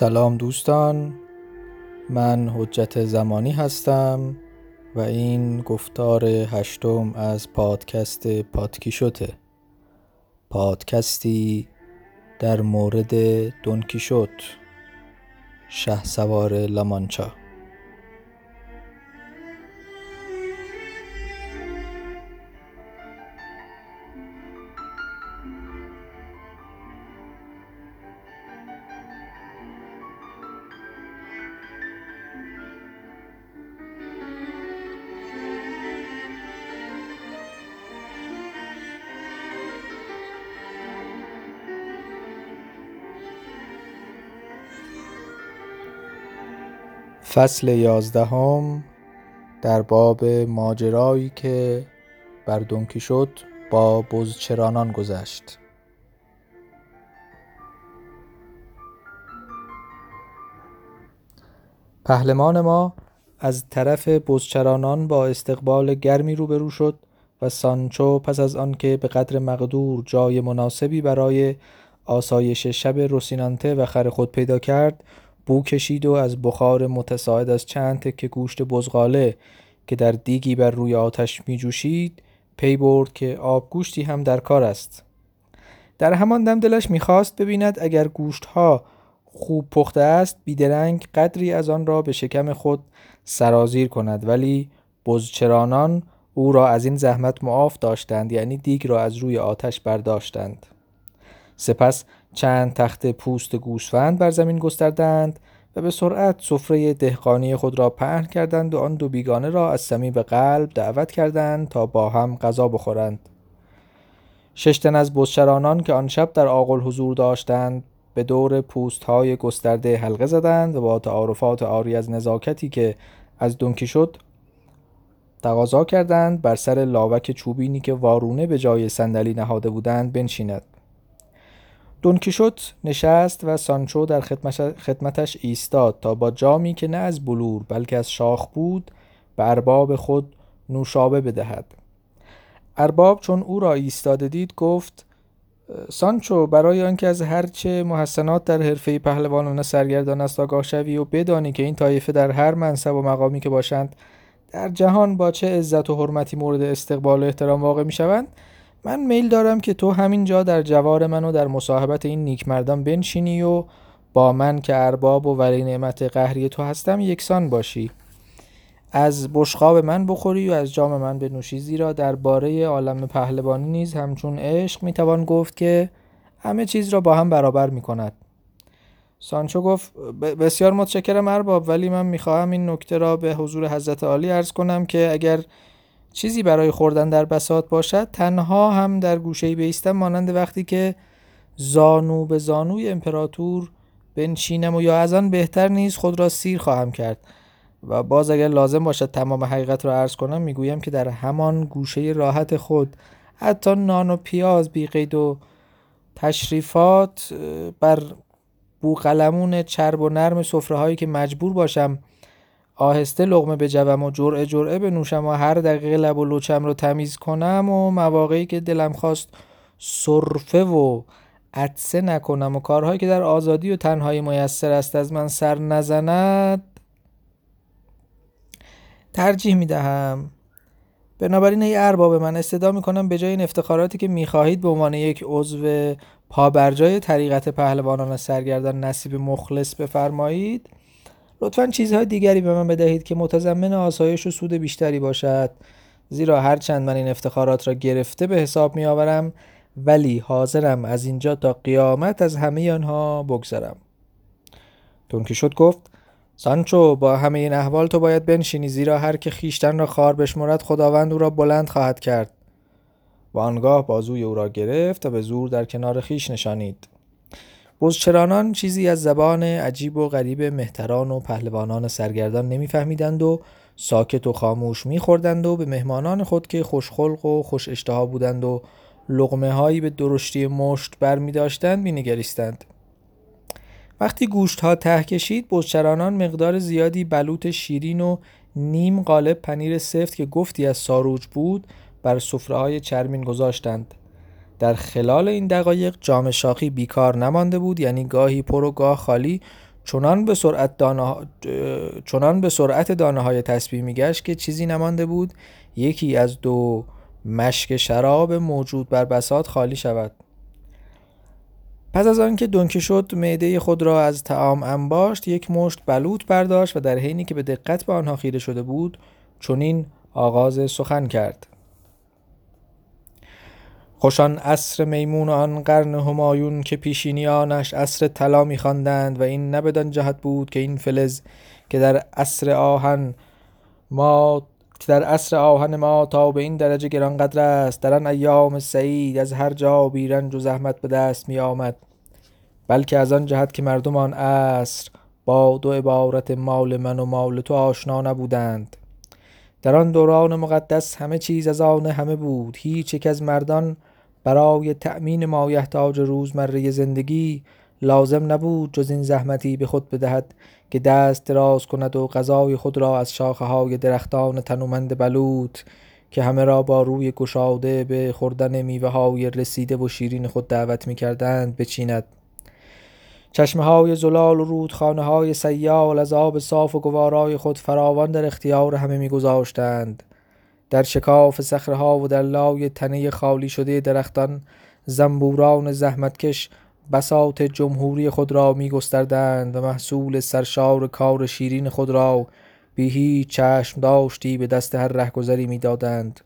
سلام دوستان من حجت زمانی هستم و این گفتار هشتم از پادکست پادکیشوته. پادکستی در مورد دونکیشوت شه سوار لامانچا. فصل یازدهم در باب ماجرایی که بر شد با بزچرانان گذشت. پهلمان ما از طرف بزچرانان با استقبال گرمی روبرو شد و سانچو پس از آنکه به قدر مقدور جای مناسبی برای آسایش شب روسینانته و خر خود پیدا کرد بو کشید و از بخار متساعد از چند تکه گوشت بزغاله که در دیگی بر روی آتش می جوشید پی برد که آبگوشتی هم در کار است. در همان دم دلش می‌خواست ببیند اگر گوشت ها خوب پخته است بیدرنگ قدری از آن را به شکم خود سرازیر کند. ولی بزچرانان او را از این زحمت معاف داشتند یعنی دیگ را از روی آتش برداشتند. سپس چند تخت پوست گوسفند بر زمین گستردند و به سرعت سفره دهقانی خود را پهن کردند و آن دو بیگانه را از صمیم قلب دعوت کردند تا با هم غذا بخورند. ششتن از بزشرانان که آن شب در آقل حضور داشتند به دور پوست های گسترده حلقه زدند و با تعارفات آری از نزاکتی که از دنکی شد تقاضا کردند بر سر لاوک چوبینی که وارونه به جای صندلی نهاده بودند بنشیند. دونکیشوت نشست و سانچو در خدمتش ایستاد تا با جامی که نه از بلور بلکه از شاخ بود به ارباب خود نوشابه بدهد. ارباب چون او را ایستاده دید گفت سانچو برای آنکه از هرچه محسنات در حرفه پهلوانان سرگردان است آگاه شوی و بدانی که این طایفه در هر منصب و مقامی که باشند در جهان با چه عزت و حرمتی مورد استقبال و احترام واقع می شوند من میل دارم که تو همینجا در جوار من و در مصاحبت این نیک مردان بنشینی و با من که ارباب و ولی نعمت قهری تو هستم یکسان باشی. از بشقاب من بخوری و از جام من بنوشی زیرا درباره عالم پهلوانی نیز همچون عشق می‌توان گفت که همه چیز را با هم برابر می‌کند. سانچو گفت بسیار متشکرم ارباب ولی من می‌خواهم این نکته را به حضور حضرت عالی ارز کنم که اگر چیزی برای خوردن در بساط باشد تنها هم در گوشه بیستم مانند وقتی که زانو به زانوی امپراتور بنشینم و یا از آن بهتر نیست خود را سیر خواهم کرد. و باز اگر لازم باشد تمام حقیقت را عرض کنم می‌گویم که در همان گوشه راحت خود حتی نان و پیاز بی قید و تشریفات بر بوقلمون چرب و نرم سفره هایی که مجبور باشم آهسته لغمه بجوم و جرعه جرعه بنوشم و هر دقیقه لب و لوچم رو تمیز کنم و مواقعی که دلم خواست صرفه و عدسه نکنم و کارهایی که در آزادی و تنهایی میسر است از من سر نزند ترجیح می دهم بنابراین ای ارباب من استدا می کنم به جای این افتخاراتی که می خواهید به عنوان یک عضو پابرجای طریقت پهلوانان سرگردان نصیب مخلص بفرمایید. لطفا چیزهای دیگری به من بدهید که متضمن آسایش و سود بیشتری باشد. زیرا هرچند من این افتخارات را گرفته به حساب می آورم ولی حاضرم از اینجا تا قیامت از همه آنها بگذرم. شد گفت سانچو با همه این احوال تو باید بنشینی زیرا هر که خیشتن را خار بشمرد خداوند او را بلند خواهد کرد. و آنگاه بازوی او را گرفت و به زور در کنار خیش نشانید. بزچرانان چیزی از زبان عجیب و غریب مهتران و پهلوانان سرگردان نمیفهمیدند و ساکت و خاموش میخوردند و به مهمانان خود که خوشخلق و خوش اشتها بودند و لغمه هایی به درشتی مشت بر می داشتند می نگریستند. وقتی گوشت ها ته کشید بزچرانان مقدار زیادی بلوط شیرین و نیم قالب پنیر سفت که گفتی از ساروج بود بر سفره های چرمین گذاشتند در خلال این دقایق جام شاخی بیکار نمانده بود یعنی گاهی پر و گاه خالی چنان به سرعت دانه, چنان به سرعت دانه های تسبیح میگشت که چیزی نمانده بود. یکی از دو مشک شراب موجود بر بساط خالی شود. پس از آنکه دنکه شد معده خود را از تعام انباشت یک مشت بلوط برداشت و در حینی که به دقت به آنها خیره شده بود چنین آغاز سخن کرد. خوشان عصر میمون و آن قرن همایون که پیشینیانش عصر طلا میخواندند و این نه بدان جهت بود که این فلز که در عصر آهن ما که در عصر آهن ما تا به این درجه گرانقدر است در آن ایام سعید از هر جا بیرنج و زحمت به دست می آمد بلکه از آن جهت که مردم آن عصر با دو عبارت مال من و مال تو آشنا نبودند. در آن دوران مقدس همه چیز از آن همه بود. هیچ یک از مردان برای تأمین مایحتاج روزمره زندگی لازم نبود جز این زحمتی به خود بدهد که دست دراز کند و غذای خود را از شاخه های درختان تنومند بلوط که همه را با روی گشاده به خوردن میوه های رسیده و شیرین خود دعوت می کردند بچیند. چشمه های زلال و رودخانه های سیال از آب صاف و گوارای خود فراوان در اختیار همه میگذاشتند. در شکاف صخره و در لای تنه خالی شده درختان زنبوران زحمتکش بساط جمهوری خود را می گستردند و محصول سرشار کار شیرین خود را بی هیچ چشم داشتی به دست هر رهگذری می دادند.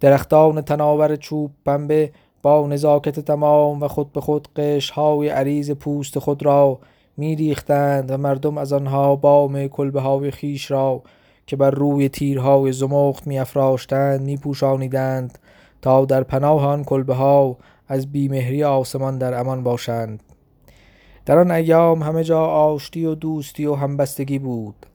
درختان تناور چوب پنبه با نزاکت تمام و خود به خود های عریض پوست خود را می ریختند و مردم از آنها بام کلبه های خیش را که بر روی تیرهای زمخت می افراشتند می پوشانیدند تا در پناه آن کلبه ها از بیمهری آسمان در امان باشند. در آن ایام همه جا آشتی و دوستی و همبستگی بود.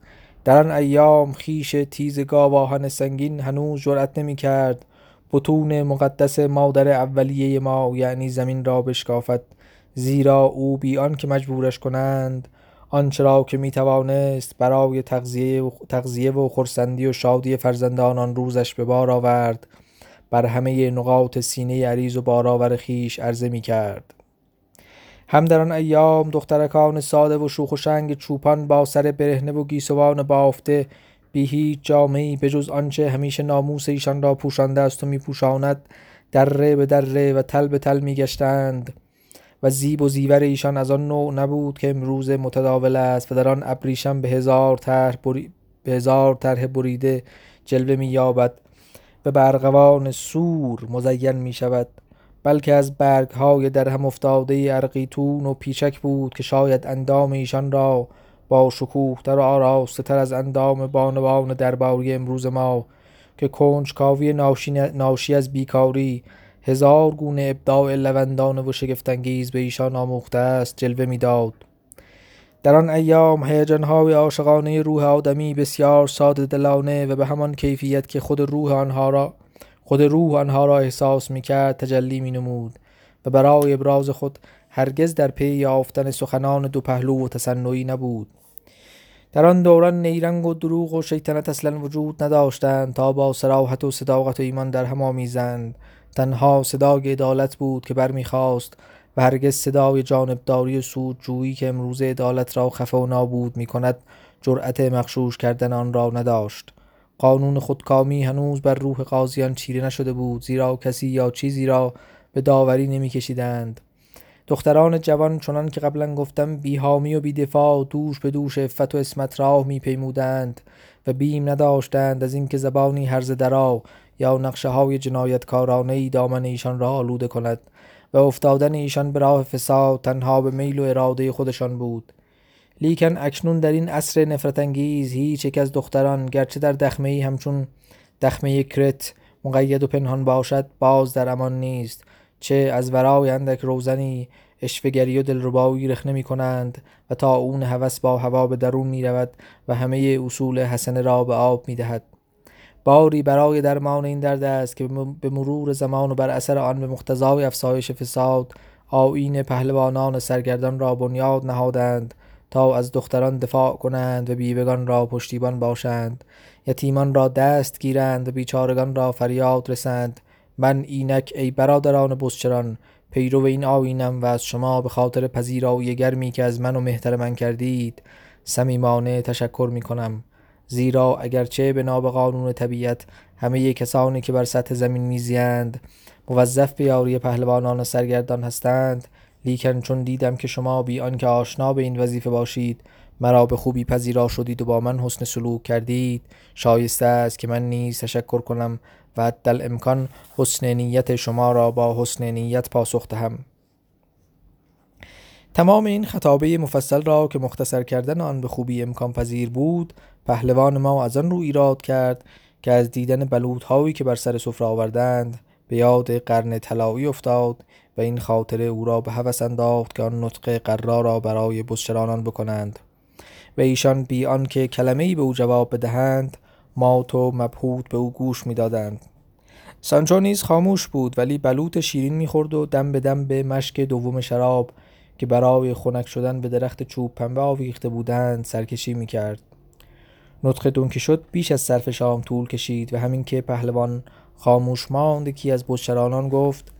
در آن ایام خیش تیز گاواهن سنگین هنوز جرأت نمی کرد بطون مقدس مادر اولیه ما یعنی زمین را بشکافد زیرا او بی که مجبورش کنند آنچه را که می توانست برای تغذیه و, تغذیه و خرسندی و شادی فرزندان آن روزش به بار آورد بر همه نقاط سینه عریض و بارآور خیش عرضه می کرد هم در آن ایام دخترکان ساده و شوخ و شنگ چوپان با سر برهنه و گیسوان بافته بی هیچ جامعی به جز آنچه همیشه ناموس ایشان را پوشانده است و پوشاند دره به دره و تل به تل می گشتند و زیب و زیور ایشان از آن نوع نبود که امروز متداول است. و در آن ابریشم به هزار طرح بری... به هزار طرح بریده جلوه می یابد و برقوان سور مزین می شود بلکه از برگ های در هم افتاده ارقیتون و پیچک بود که شاید اندام ایشان را با شکوه تر و آراسته تر از اندام بانوان درباری امروز ما که کنجکاوی ناشی, ناشی از بیکاری هزار گونه ابداع لوندانه و شگفتانگیز به ایشان آموخته است جلوه می‌داد. در آن ایام هیجانهای عاشقانه روح آدمی بسیار ساده دلانه و به همان کیفیت که خود روح آنها را خود روح آنها را احساس می‌کرد تجلی می نمود و برای ابراز خود هرگز در پی یافتن سخنان دو پهلو و تصنعی نبود. در آن دوران نیرنگ و دروغ و شیطنت اصلا وجود نداشتند تا با سراحت و صداقت و ایمان در هم آمیزند. تنها صدای عدالت بود که برمیخواست و هرگز صدای جانبداری و سودجویی که امروز عدالت را خفه و نابود می کند جرأت مخشوش کردن آن را نداشت. قانون خودکامی هنوز بر روح قاضیان چیره نشده بود زیرا کسی یا چیزی را به داوری نمیکشیدند. دختران جوان چنان که قبلا گفتم بیهامی و بیدفاع دوش به دوش افت و اسمت راه میپیمودند و بیم نداشتند از اینکه زبانی هرز درا یا نقشه های جنایتکارانه ای دامن ایشان را آلوده کند و افتادن ایشان به راه فساد تنها به میل و اراده خودشان بود. لیکن اکنون در این عصر نفرت انگیز هیچ یک از دختران گرچه در دخمه ای همچون دخمه کرت مقید و پنهان باشد باز در امان نیست چه از ورای اندک روزنی اشفگری و دلربایی رخ نمی کنند و تا اون هوس با هوا به درون می رود و همه اصول حسنه را به آب می دهد باری برای درمان این درد است که به مرور زمان و بر اثر آن به مقتضای افزایش فساد آیین پهلوانان سرگردان را بنیاد نهادند تا از دختران دفاع کنند و بیوگان را پشتیبان باشند. یتیمان را دست گیرند و بیچارگان را فریاد رسند. من اینک ای برادران بزچران پیرو این آینم و از شما به خاطر پذیرایی گرمی که از من و مهتر من کردید صمیمانه تشکر می کنم زیرا اگرچه به ناب قانون طبیعت همه کسانی که بر سطح زمین میزیند موظف به یاری پهلوانان سرگردان هستند لیکن چون دیدم که شما بی آنکه آشنا به این وظیفه باشید مرا به خوبی پذیرا شدید و با من حسن سلوک کردید شایسته است که من نیز تشکر کنم و در امکان حسن نیت شما را با حسن نیت پاسخ دهم. تمام این خطابه مفصل را که مختصر کردن آن به خوبی امکان پذیر بود پهلوان ما از آن رو ایراد کرد که از دیدن بلوط هایی که بر سر سفره آوردند به یاد قرن طلایی افتاد و این خاطره او را به هوس انداخت که آن نطق قرار را برای بزچرانان بکنند و ایشان بی آنکه کلمه ای به او جواب بدهند مات و مبهوت به او گوش می‌دادند. سانچو نیز خاموش بود ولی بلوط شیرین می‌خورد و دم به دم به مشک دوم شراب که برای خنک شدن به درخت چوب پنبه آویخته بودند سرکشی می‌کرد. نطق دونکی شد بیش از صرف شام طول کشید و همین که پهلوان خاموش ماند کی از بزچرانان گفت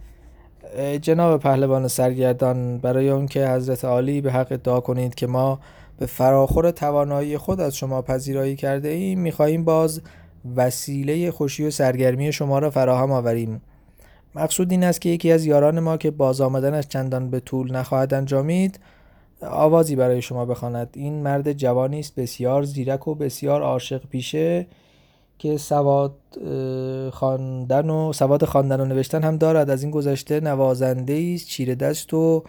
جناب پهلوان سرگردان برای اون که حضرت عالی به حق ادعا کنید که ما به فراخور توانایی خود از شما پذیرایی کرده ایم می‌خواهیم باز وسیله خوشی و سرگرمی شما را فراهم آوریم. مقصود این است که یکی از یاران ما که باز آمدنش چندان به طول نخواهد انجامید آوازی برای شما بخواند. این مرد جوانی است بسیار زیرک و بسیار عاشق پیشه که سواد خواندن و سواد خواندن و نوشتن هم دارد. از این گذشته نوازنده است چیره دست و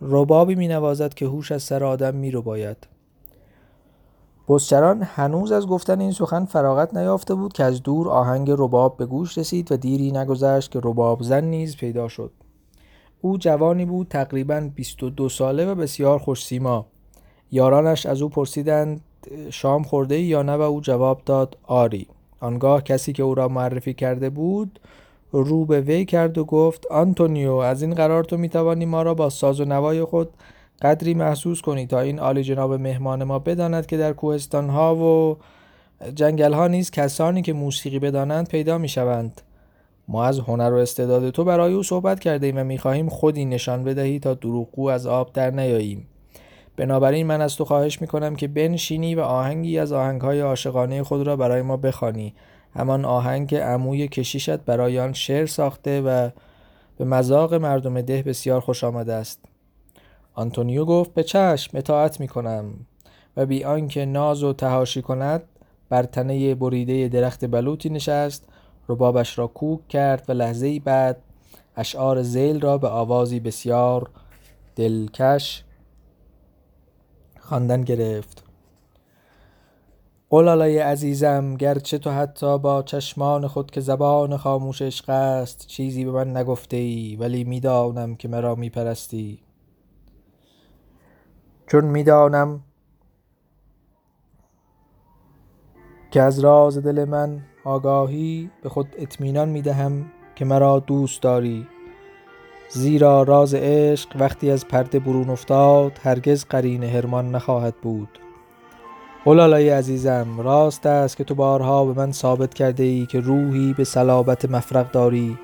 ربابی می نوازد که هوش از سر آدم می رو باید بزچران هنوز از گفتن این سخن فراغت نیافته بود که از دور آهنگ رباب به گوش رسید و دیری نگذشت که رباب زن نیز پیدا شد. او جوانی بود تقریبا 22 ساله و بسیار خوش سیما. یارانش از او پرسیدند شام خورده یا نه؟ و او جواب داد آری. آنگاه کسی که او را معرفی کرده بود رو به وی کرد و گفت آنتونیو از این قرار تو می‌توانی ما را با ساز و نوای خود قدری محسوس کنی تا این عالی جناب مهمان ما بداند که در کوهستان ها و جنگل ها نیز کسانی که موسیقی بدانند پیدا می شوند ما از هنر و استعداد تو برای او صحبت کرده ایم و می‌خواهیم خودی نشان بدهی تا دروغگو از آب در نیاییم. بنابراین من از تو خواهش می‌کنم که بنشینی و آهنگی از آهنگهای عاشقانه خود را برای ما بخوانی. همان آهنگ که عموی کشیشت برای آن شعر ساخته و به مذاق مردم ده بسیار خوش آمده است. آنتونیو گفت به چشم اطاعت می‌کنم و بی آنکه ناز و تهاشی کند بر تنه بریده درخت بلوطی نشست ربابش را کوک کرد و لحظه بعد اشعار زیل را به آوازی بسیار دلکش خواندن گرفت. قلالای عزیزم گرچه تو حتی با چشمان خود که زبان خاموش عشق است چیزی به من نگفته ای ولی می‌دانم که مرا میپرستی. چون می‌دانم که از راز دل من آگاهی به خود اطمینان می‌دهم که مرا دوست داری. زیرا راز عشق وقتی از پرده برون افتاد هرگز قرین هرمان نخواهد بود. قلالای عزیزم راست است که تو بارها به من ثابت کرده ای که روحی به صلابت مفرق داری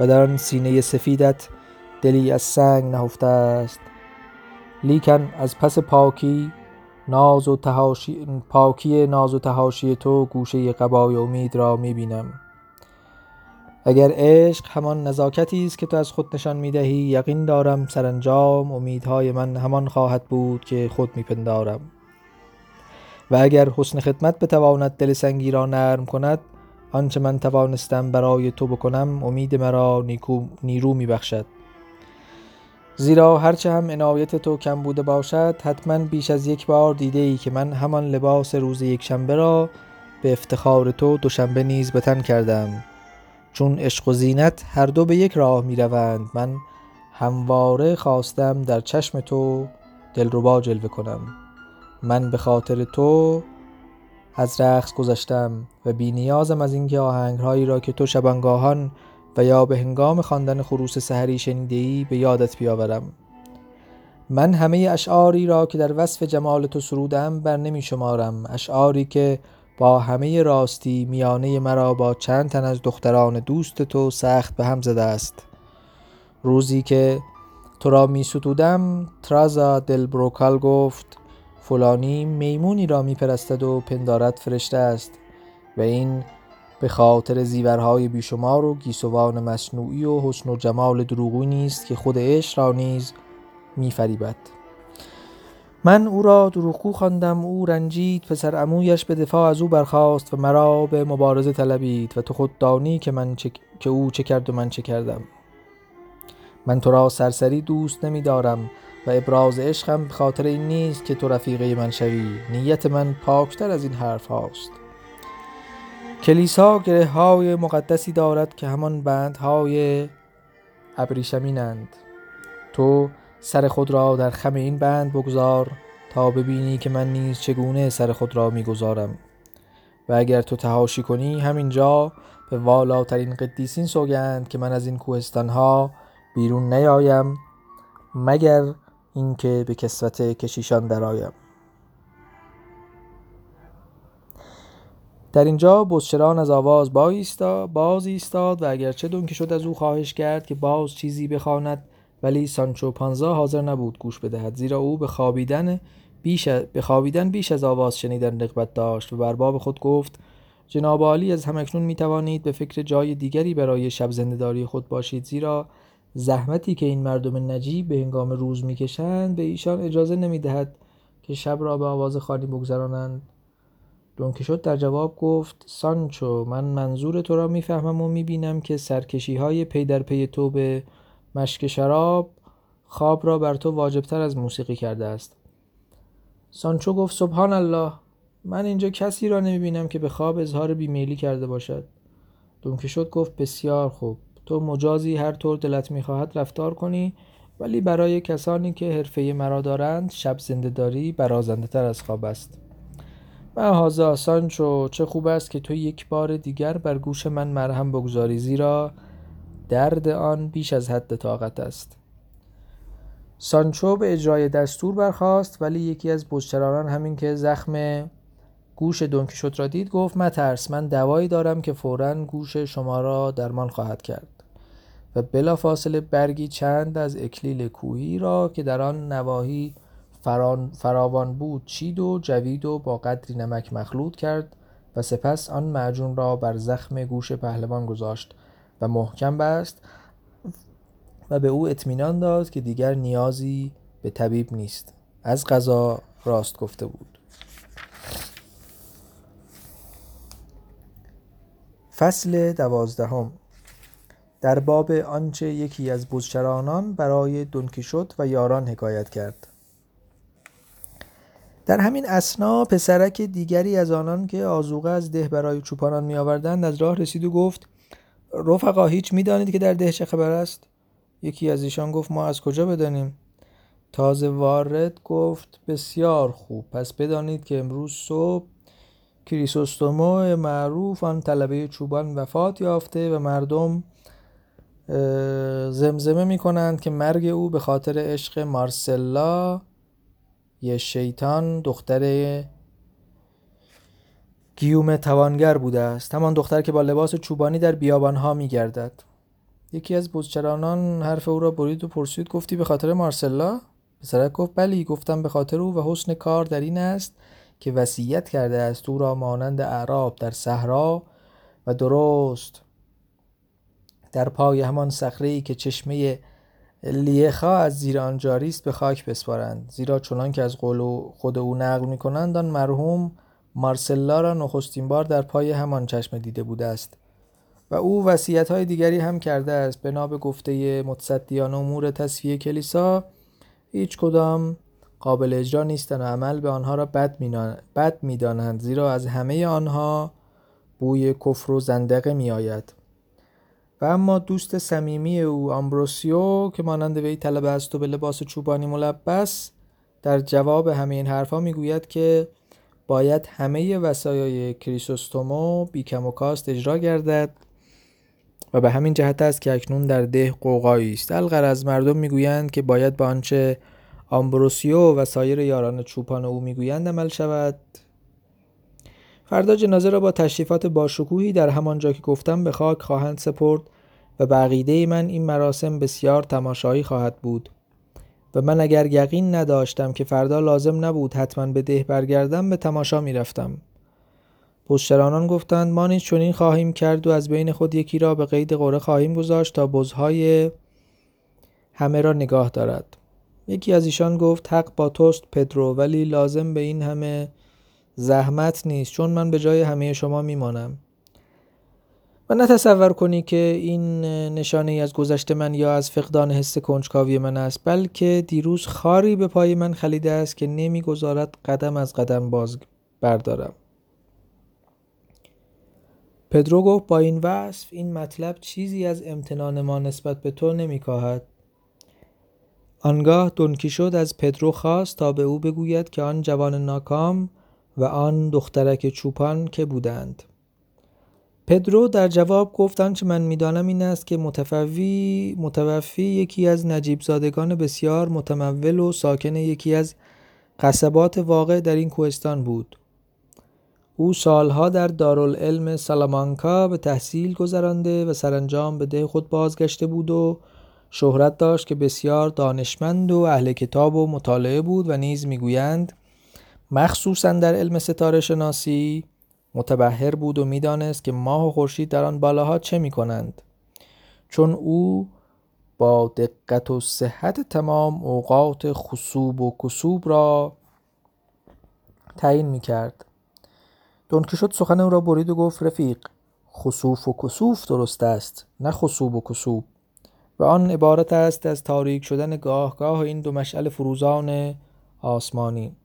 و در آن سینه سفیدت دلی از سنگ نهفته است. لیکن از پس پاکی ناز و تهاشی پاکی ناز و تهاشی تو گوشه قبای امید را می‌بینم. اگر عشق همان نزاکتی است که تو از خود نشان می‌دهی یقین دارم سرانجام امیدهای من همان خواهد بود که خود میپندارم. و اگر حسن خدمت بتواند دل سنگی را نرم کند آنچه من توانستم برای تو بکنم امید مرا نیکو نیرو میبخشد. زیرا هرچه هم عنایت تو کم بوده باشد حتما بیش از یک بار دیده ای که من همان لباس روز یکشنبه را به افتخار تو دوشنبه نیز به تن کردم. چون عشق و زینت هر دو به یک راه می روند من همواره خواستم در چشم تو دلربا جلوه کنم. من به خاطر تو از رقص گذشتم و بی نیازم از اینکه آهنگهایی را که تو شبانگاهان و یا به هنگام خواندن خروس سحری شنیده ای به یادت بیاورم. من همه اشعاری را که در وصف جمال تو سرودم بر نمی شمارم. اشعاری که با همه راستی میانه مرا با چند تن از دختران دوست تو سخت به هم زده است. روزی که تو را می ستودم ترازا دل بروکال گفت فلانی میمونی را می پرستد و پندارت فرشته است و این به خاطر زیورهای بیشمار و گیسوان مصنوعی و حسن و جمال دروغی نیست که خود عشق را نیز می فریبد من او را دروغگو خواندم او رنجید پسر عمویش به دفاع از او برخاست و مرا به مبارزه طلبید و تو خود دانی که, من چه... که او چه کرد و من چه کردم. من تو را سرسری دوست نمی دارم و ابراز عشقم به خاطر این نیست که تو رفیقه من شوی. نیت من پاکتر از این حرف هاست. کلیسا گره های مقدسی دارد که همان بندهای ابریشمینند. تو سر خود را در خم این بند بگذار تا ببینی که من نیز چگونه سر خود را می‌گذارم. و اگر تو تهاشی کنی همینجا به والاترین قدیسین سوگند که من از این کوهستان ها بیرون نیایم مگر اینکه به کسوت کشیشان درآیم. در اینجا بزچران از آواز باز ایستاد و اگرچه دونکه شد از او خواهش کرد که باز چیزی بخواند ولی سانچو پانزا حاضر نبود گوش بدهد زیرا او به خوابیدن بیش از, به خوابیدن بیش از آواز شنیدن رغبت داشت و بر باب خود گفت جناب عالی از همکنون می توانید به فکر جای دیگری برای شب زندهداری خود باشید زیرا زحمتی که این مردم نجیب به هنگام روز می‌کشند به ایشان اجازه نمی‌دهد که شب را به آواز خالی بگذرانند. دونکیشوت در جواب گفت سانچو من منظور تو را می‌فهمم و می‌بینم که سرکشی های پی در پی تو به مشک شراب خواب را بر تو واجبتر از موسیقی کرده است. سانچو گفت سبحان الله من اینجا کسی را نمی‌بینم که به خواب اظهار بیمیلی کرده باشد. دونکیشوت گفت بسیار خوب تو مجازی هر طور دلت می‌خواهد رفتار کنی ولی برای کسانی که حرفه مرا دارند شب زنده داری برازنده تر از خواب است. هازا سانچو چه خوب است که تو یک بار دیگر بر گوش من مرهم بگذاری زیرا درد آن بیش از حد طاقت است. سانچو به اجرای دستور برخاست ولی یکی از بزچرانان همین که زخم گوش دونکیشوت را دید گفت مترس من دوایی دارم که فورا گوش شما را درمان خواهد کرد و بلافاصله برگی چند از اکلیل کوهی را که در آن نواحی فراوان بود چید و جوید و با قدری نمک مخلوط کرد و سپس آن معجون را بر زخم گوش پهلوان گذاشت و محکم بست و به او اطمینان داد که دیگر نیازی به طبیب نیست. از غذا راست گفته بود. فصل دوازدهم. در باب آنچه یکی از بزچرانان برای دونکیشوت و یاران حکایت کرد. در همین اسنا پسرک دیگری از آنان که آزوقه از ده برای چوپانان می آوردند از راه رسید و گفت رفقا هیچ می دانید که در ده چه خبر است؟ یکی از ایشان گفت ما از کجا بدانیم؟ تازه وارد گفت بسیار خوب پس بدانید که امروز صبح کریسوستومو معروف آن طلبه چوبان وفات یافته و مردم زمزمه می کنند که مرگ او به خاطر عشق مارسلا یه شیطان دختر گیوم توانگر بوده است. همان دختر که با لباس چوبانی در بیابانها می گردد یکی از بزچرانان حرف او را برید و پرسید گفتی به خاطر مارسلا؟ پسرک گفت بلی گفتم به خاطر او و حسن کار در این است که وصیت کرده است او را مانند اعراب در صحرا و درست در پای همان صخره که چشمه لیخا از زیر آن جاری است به خاک بسپارند زیرا چنان که از قول خود او نقل می کنند آن مرحوم مارسلا را نخستین بار در پای همان چشمه دیده بوده است. و او وصیت های دیگری هم کرده است بنا به گفته متصدیان امور تصفیه کلیسا هیچ کدام قابل اجرا نیستند و عمل به آنها را بد می‌دانند زیرا از همه آنها بوی کفر و زندقه می آید و اما دوست صمیمی او آمبروسیو که مانند وی طلب است و به لباس چوبانی ملبس در جواب همه این حرفها می‌گوید که باید همه وسایای کریسوستومو بیکم و کاست اجرا گردد و به همین جهت است که اکنون در ده قوقایی است. از مردم می‌گویند که باید با آنچه آمبروسیو و سایر یاران چوپان او می‌گویند عمل شود. فردا جنازه را با تشریفات باشکوهی در همان جا که گفتم به خاک خواهند سپرد و بقیده من این مراسم بسیار تماشایی خواهد بود. و من اگر یقین نداشتم که فردا لازم نبود حتما به ده برگردم به تماشا می‌رفتم بزچرانان گفتند ما نیز چنین خواهیم کرد و از بین خود یکی را به قید قره خواهیم گذاشت تا بزهای همه را نگاه دارد. یکی از ایشان گفت حق با توست پدرو ولی لازم به این همه زحمت نیست چون من به جای همه شما میمانم. و نتصور کنی که این نشانه از گذشته من یا از فقدان حس کنجکاوی من است بلکه دیروز خاری به پای من خلیده است که نمی‌گذارد قدم از قدم باز بردارم. پدرو گفت با این وصف این مطلب چیزی از امتنان ما نسبت به تو نمیکاهد. آنگاه دونکیشود از پدرو خواست تا به او بگوید که آن جوان ناکام و آن دخترک چوپان که بودند. پدرو در جواب گفت آنچه من می‌دانم این است که متفوی متوفی یکی از نجیب زادگان بسیار متمول و ساکن یکی از قصبات واقع در این کوهستان بود. او سالها در دارالعلم سالامانکا به تحصیل گذرانده و سرانجام به ده خود بازگشته بود و شهرت داشت که بسیار دانشمند و اهل کتاب و مطالعه بود و نیز می‌گویند مخصوصا در علم ستاره شناسی متبهر بود و می‌دانست که ماه و خورشید در آن بالاها چه می کنند چون او با دقت و صحت تمام اوقات خصوب و کسوب را تعیین می کرد شد سخن او را برید و گفت رفیق خصوف و کسوف درست است نه خصوب و کسوب. و آن عبارت است از تاریک شدن گاه این دو مشعل فروزان آسمانی.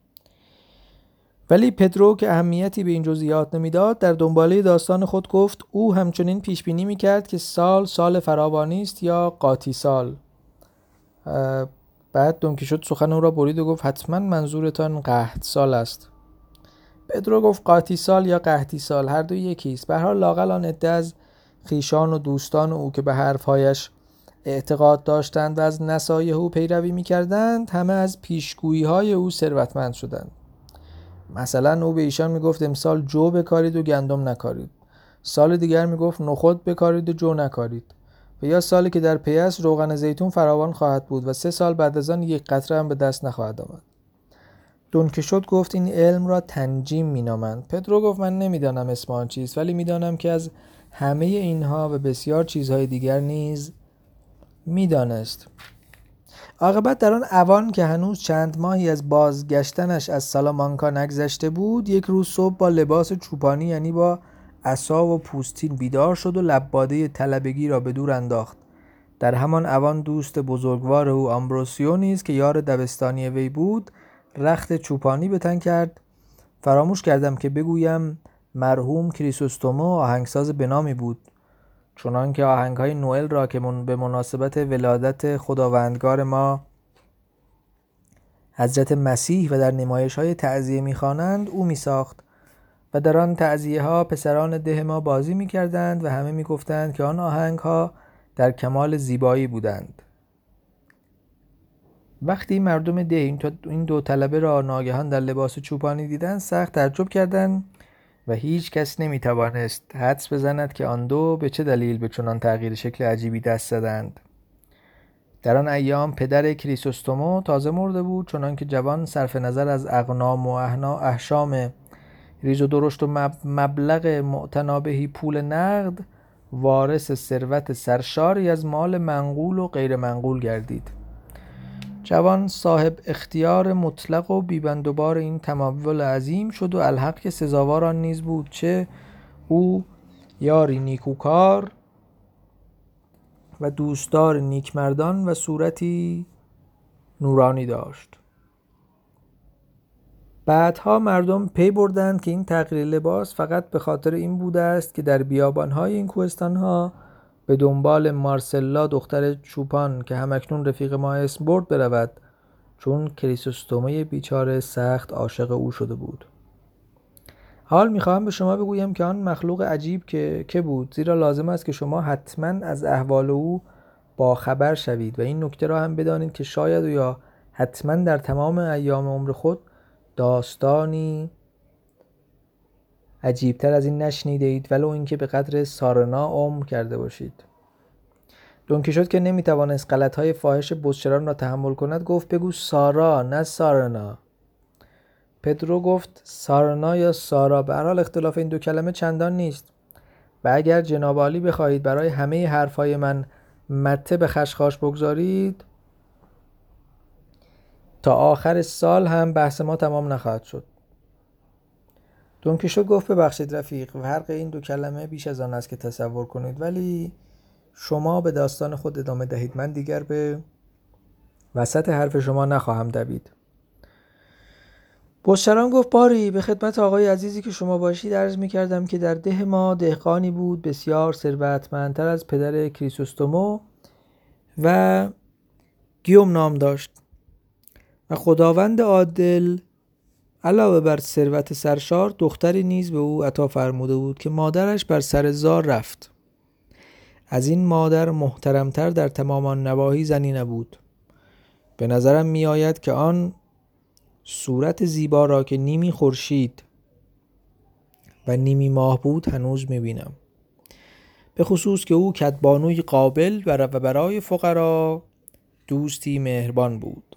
ولی پدرو که اهمیتی به این جزئیات نمی‌داد در دنباله داستان خود گفت او همچنین پیش بینی می‌کرد که سال سال فراوانی است یا قاطی سال. بعد شد سخن او را برید و گفت حتما منظورتان قحط سال است. پدرو گفت قاطی سال یا قحطی سال هر دو یکی است. به حال لاقل آن عده از خیشان و دوستان او که به حرفهایش اعتقاد داشتند و از نصایح او پیروی می‌کردند همه از پیشگویی های او ثروتمند شدند. مثلا او به ایشان می‌گفت امسال جو بکارید و گندم نکارید. سال دیگر می‌گفت نخود بکارید و جو نکارید. و یا سالی که در پی است روغن زیتون فراوان خواهد بود و سه سال بعد از آن یک قطره هم به دست نخواهد آمد. دونکشوت گفت این علم را تنجیم مینامند. پدرو گفت من نمی‌دانم اسم آن چیست ولی می‌دانم که از همه اینها و بسیار چیزهای دیگر نیز می‌دانست. عاقبت در آن اوان که هنوز چند ماهی از بازگشتنش از سالامانکا نگذشته بود یک روز صبح با لباس چوپانی یعنی با عصا و پوستین بیدار شد و لباده طلبگی را به دور انداخت. در همان اوان دوست بزرگوار او آمبروسیو نیز که یار دبستانی وی بود رخت چوپانی به تن کرد. فراموش کردم که بگویم مرحوم کریسوستومو آهنگساز بنامی بود. چنان که آهنگ های نوئل را که به مناسبت ولادت خداوندگار ما حضرت مسیح و در نمایش های تعذیه می‌خوانند او میساخت و در آن تعذیه ها پسران ده ما بازی می‌کردند و همه می‌گفتند که آن آهنگ ها در کمال زیبایی بودند. وقتی مردم ده این دو طلبه را ناگهان در لباس چوپانی دیدند سخت تعجب کردند. و هیچ کس نمی توانست حدس بزند که آن دو به چه دلیل به چنان تغییر شکل عجیبی دست زدند. در آن ایام پدر کریسوستومو تازه مرده بود چنان که جوان صرف نظر از اقنام و احشام ریز و درشت و مبلغ معتنابهی پول نقد وارث ثروت سرشاری از مال منقول و غیر منقول گردید. جوان صاحب اختیار مطلق و بیبندوبار این تمول عظیم شد و الحق که سزاوار آن نیز بود چه او یاری نیکوکار و دوستدار نیکمردان و صورتی نورانی داشت. بعدها مردم پی بردند که این تغییر لباس فقط به خاطر این بوده است که در بیابانهای این کوهستانها به دنبال مارسلا دختر چوپان که همکنون رفیق ما اسم برد برود چون کریسوستومه بیچاره سخت عاشق او شده بود. حال می‌خواهم به شما بگویم که آن مخلوق عجیب که که بود زیرا لازم است که شما حتما از احوال او با خبر شوید و این نکته را هم بدانید که شاید و یا حتما در تمام ایام عمر خود داستانی عجیبتر از این نشنیده اید ولو اینکه به قدر سارنا عمر کرده باشید. شد که نمی‌توانست غلطهای فاحش بزچران را تحمل کند گفت بگو سارا نه سارنا. پدرو گفت سارنا یا سارا؟ به حال اختلاف این دو کلمه چندان نیست. و اگر جناب عالی بخواهید برای همه حرفهای من مته به خشخاش بگذارید تا آخر سال هم بحث ما تمام نخواهد شد. دونکیشو گفت ببخشید رفیق فرق این دو کلمه بیش از آن است که تصور کنید ولی شما به داستان خود ادامه دهید. من دیگر به وسط حرف شما نخواهم دوید. بزچران گفت باری به خدمت آقای عزیزی که شما باشید عرض می کردم که در ده ما دهقانی بود بسیار ثروتمندتر از پدر کریسوستومو و گیوم نام داشت. و خداوند عادل علاوه بر ثروت سرشار دختری نیز به او عطا فرموده بود که مادرش بر سر زار رفت. از این مادر محترمتر در تمام نواحی زنی نبود. به نظرم می آید که آن صورت زیبا را که نیمی خورشید و نیمی ماه بود هنوز می بینم به خصوص که او کتبانوی قابل و برای فقرا دوستی مهربان بود.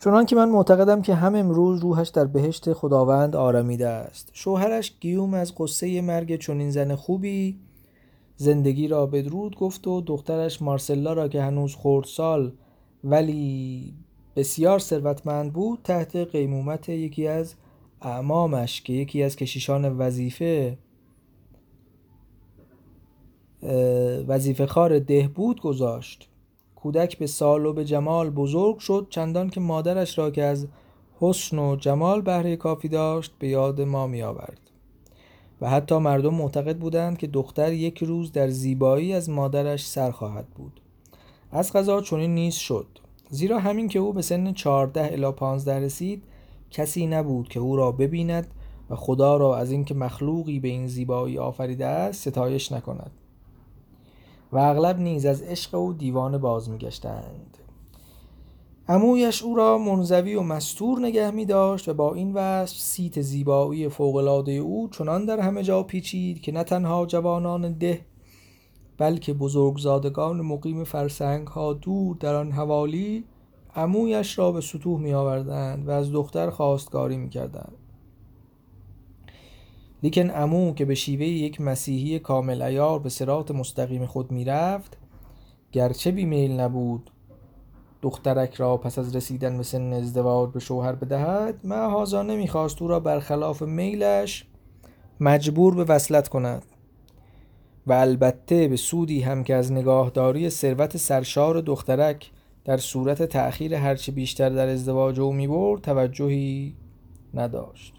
چنان که من معتقدم که هم امروز روحش در بهشت خداوند آرامیده است. شوهرش گیوم از قصه مرگ چنین زن خوبی زندگی را بدرود گفت و دخترش مارسلا را که هنوز خردسال ولی بسیار ثروتمند بود تحت قیمومت یکی از اعمامش که یکی از کشیشان وظیفه وظیفه خار ده بود گذاشت. کودک به سال و به جمال بزرگ شد چندان که مادرش را که از حسن و جمال بهره کافی داشت به یاد ما می آورد و حتی مردم معتقد بودند که دختر یک روز در زیبایی از مادرش سر خواهد بود. از غذا چنین نیز شد. زیرا همین که او به سن 14 الی 15 رسید کسی نبود که او را ببیند و خدا را از اینکه مخلوقی به این زیبایی آفریده است ستایش نکند. و اغلب نیز از عشق او دیوانه باز میگشتند امویش او را منزوی و مستور نگه می داشت و با این وصف سیت زیبایی فوقلاده او چنان در همه جا پیچید که نه تنها جوانان ده بلکه بزرگزادگان مقیم فرسنگ ها دور در آن حوالی امویش را به سطوح می آوردند و از دختر خواستگاری می کردند. لیکن امو که به شیوه یک مسیحی کامل ایار به سرات مستقیم خود می رفت گرچه بیمیل نبود دخترک را پس از رسیدن به سن ازدواج به شوهر بدهد معهازا نمی‌خواست او را برخلاف میلش مجبور به وصلت کند. و البته به سودی هم که از نگاهداری ثروت سرشار دخترک در صورت تأخیر هرچه بیشتر در ازدواج او می‌برد توجهی نداشت.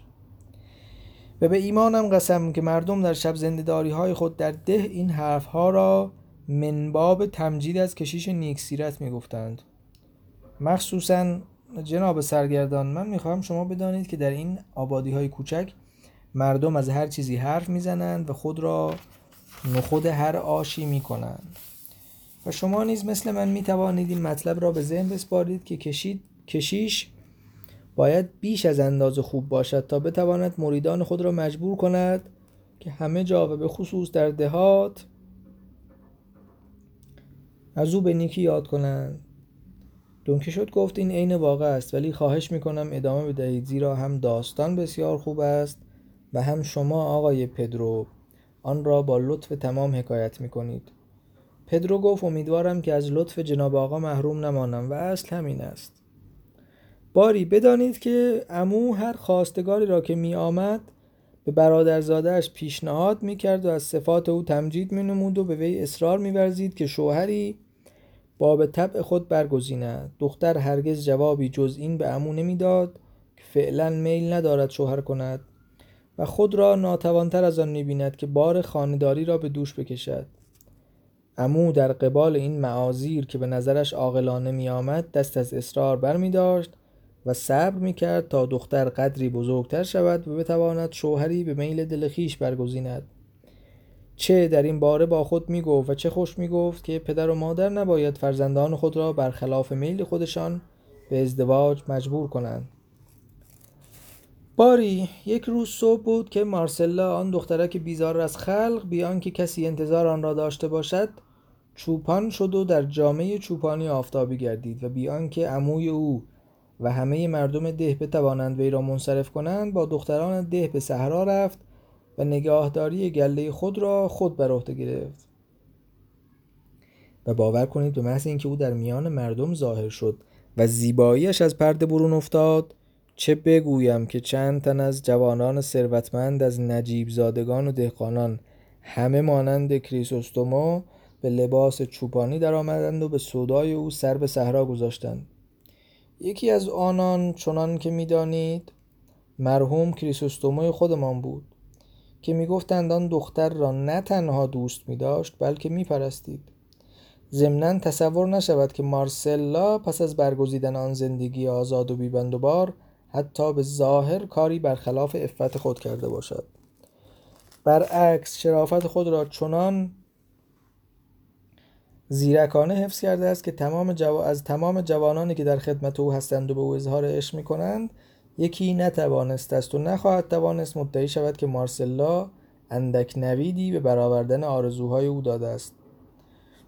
و به ایمانم قسم که مردم در شب زندداری های خود در ده این حرف ها را منباب تمجید از کشیش نیکسیرت می‌گفتند. مخصوصا جناب سرگردان من می‌خواهم شما بدانید که در این آبادی های کوچک مردم از هر چیزی حرف می‌زنند و خود را نخود هر آشی می‌کنند. و شما نیز مثل من می‌توانید این مطلب را به ذهن بسپارید که کشید کشیش باید بیش از اندازه خوب باشد تا بتواند مریدان خود را مجبور کند که همه جا و به خصوص در دهات از او به نیکی یاد کنند. شد گفت این عین واقع است ولی خواهش می‌کنم ادامه بدهید زیرا هم داستان بسیار خوب است و هم شما آقای پدرو. آن را با لطف تمام حکایت می‌کنید. پدرو گفت امیدوارم که از لطف جناب آقا محروم نمانم و اصل همین است. باری بدانید که امو هر خواستگاری را که می آمد به برادرزادهش پیشنهاد می کرد و از صفات او تمجید می نمود و به وی اصرار می ورزید که شوهری با به طبع خود برگزیند. دختر هرگز جوابی جز این به امو نمی‌داد که فعلا میل ندارد شوهر کند و خود را ناتوانتر از آن می‌بیند که بار خانداری را به دوش بکشد. امو در قبال این معازیر که به نظرش عاقلانه میآمد دست از اصرار بر می داشت و صبر می کرد تا دختر قدری بزرگتر شود و بتواند شوهری به میل دل خیش برگزیند. چه در این باره با خود می گفت و چه خوش می گفت که پدر و مادر نباید فرزندان خود را برخلاف میل خودشان به ازدواج مجبور کنند. باری یک روز صبح بود که مارسلا آن دخترک بیزار از خلق بیان که کسی انتظار آن را داشته باشد چوپان شد و در جامعه چوپانی آفتابی گردید و بیان که عموی او و همه مردم ده بتوانند وی را منصرف کنند با دختران ده به صحرا رفت و نگاهداری گله خود را خود بر عهده گرفت. و باور کنید به محض اینکه او در میان مردم ظاهر شد و زیباییش از پرده برون افتاد چه بگویم که چند تن از جوانان ثروتمند از نجیب زادگان و دهقانان همه مانند کریسوستومو به لباس چوپانی در آمدند و به سودای او سر به صحرا گذاشتند. یکی از آنان چنان که می‌دانید مرحوم کریسوستوموی خودمان بود که می‌گفتند آن دختر را نه تنها دوست می داشت بلکه می پرستید ضمنا تصور نشود که مارسلا پس از برگزیدن آن زندگی آزاد و بیبند و بار حتی به ظاهر کاری برخلاف افت خود کرده باشد. برعکس شرافت خود را چنان زیرکانه حفظ کرده است که تمام جو... از تمام جوانانی که در خدمت او هستند و به او اظهار عشق می کنند یکی نتوانست است و نخواهد توانست مدعی شود که مارسلا اندک نویدی به برآوردن آرزوهای او داده است.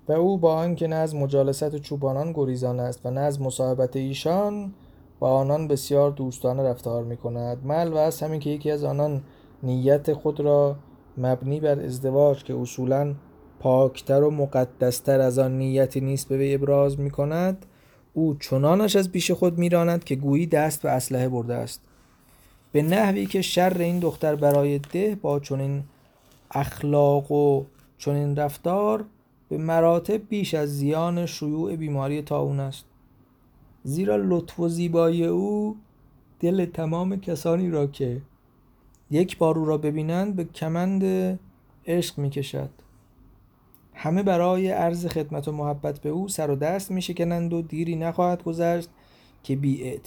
و او با آنکه نه از مجالست چوبانان گریزان است و نه از مصاحبت ایشان با آنان بسیار دوستانه رفتار می کند مل و از همین که یکی از آنان نیت خود را مبنی بر ازدواج که اصولا پاکتر و مقدستر از آن نیتی نیست به وی ابراز می کند او چنانش از پیش خود میراند که گویی دست به اسلحه برده است. به نحوی که شر این دختر برای ده با چنین اخلاق و چنین رفتار به مراتب بیش از زیان شیوع بیماری تاون است. زیرا لطف و زیبایی او دل تمام کسانی را که یک بار او را ببینند به کمند عشق می کشد همه برای عرض خدمت و محبت به او سر و دست می شکنند و دیری نخواهد گذشت که بی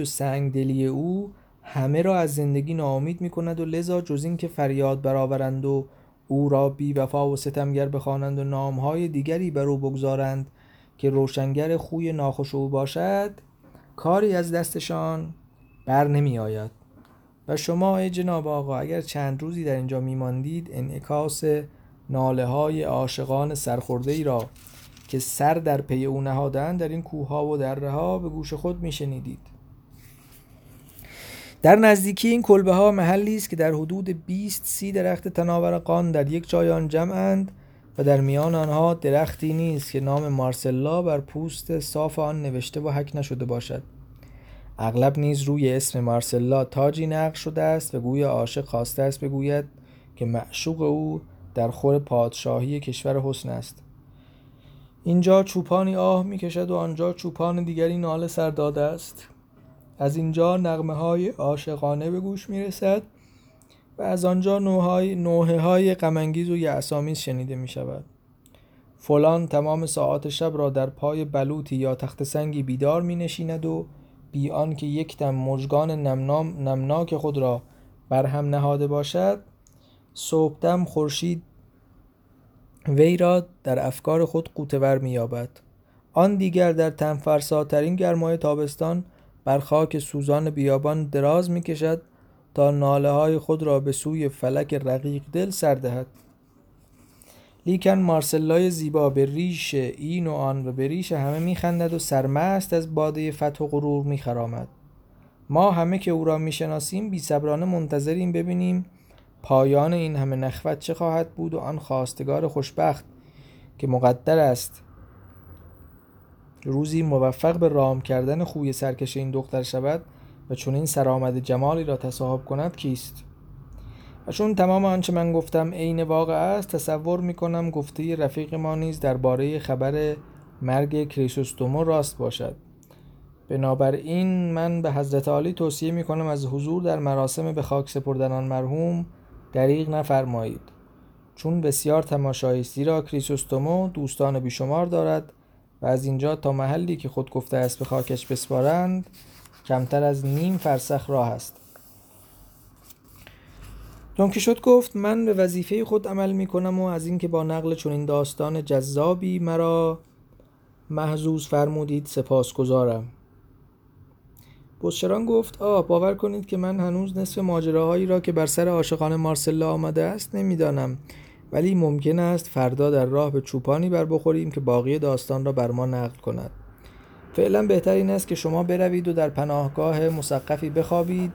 و سنگدلی او همه را از زندگی ناامید می کند و لذا جز این که فریاد برآورند و او را بی وفا و ستمگر بخوانند و نامهای دیگری بر او بگذارند که روشنگر خوی ناخوش او باشد کاری از دستشان بر نمی آید و شما ای جناب آقا اگر چند روزی در اینجا میماندید انعکاس ناله های عاشقان سرخورده ای را که سر در پی او نهادند در این کوه و دره ها به گوش خود میشنیدید. در نزدیکی این کلبه ها محلی است که در حدود 20 سی درخت تناور قان در یک جای آن جمعند و در میان آنها درختی نیست که نام مارسلا بر پوست صاف آن نوشته و حک نشده باشد. اغلب نیز روی اسم مارسلا تاجی نقش شده است و گویا عاشق خواسته است بگوید که معشوق او در خور پادشاهی کشور حسن است. اینجا چوپانی آه می کشد و آنجا چوپان دیگری ناله سر داده است. از اینجا نغمه های عاشقانه به گوش می رسد و از آنجا نوحه های غمانگیز و یعصامیز شنیده می شود فلان تمام ساعات شب را در پای بلوطی یا تخت سنگی بیدار می نشیند و بی آنکه یک دم مژگان نمنام نمناک خود را بر هم نهاده باشد صبحدم خورشید وی را در افکار خود قوتور مییابد. آن دیگر در تنفرساترین گرمای تابستان بر خاک سوزان بیابان دراز می‌کشد تا ناله های خود را به سوی فلک رقیق دل سر دهد. لیکن مارسلای زیبا به ریش این و آن و به ریش همه میخندد و سرمست از باده فتح و غرور میخرامد. ما همه که او را می‌شناسیم بیصبرانه منتظریم ببینیم پایان این همه نخوت چه خواهد بود و آن خواستگار خوشبخت که مقدر است. روزی موفق به رام کردن خوی سرکش این دختر شود و چون این سرآمد جمالی را تصاحب کند کیست؟ و چون تمام آنچه من گفتم عین واقع است تصور می کنم گفته رفیق ما نیز درباره خبر مرگ کریسوستومو راست باشد. بنابراین من به حضرت عالی توصیه می کنم از حضور در مراسم به خاک سپردن آن مرحوم دریغ نفرمایید. چون بسیار تماشایی زیرا کریسوستومو دوستان بیشمار دارد و از اینجا تا محلی که خود گفته است به خاکش بسپارند کمتر از نیم فرسخ راه است. شد گفت من به وظیفه خود عمل می کنم و از اینکه با نقل چنین داستان جذابی مرا محزوز فرمودید سپاس بزچران گفت آه باور کنید که من هنوز نصف ماجراهایی را که بر سر عاشقان مارسلا آمده است نمی‌دانم. ولی ممکن است فردا در راه به چوپانی بر بخوریم که باقی داستان را بر ما نقل کند. فعلا بهتر این است که شما بروید و در پناهگاه مسقفی بخوابید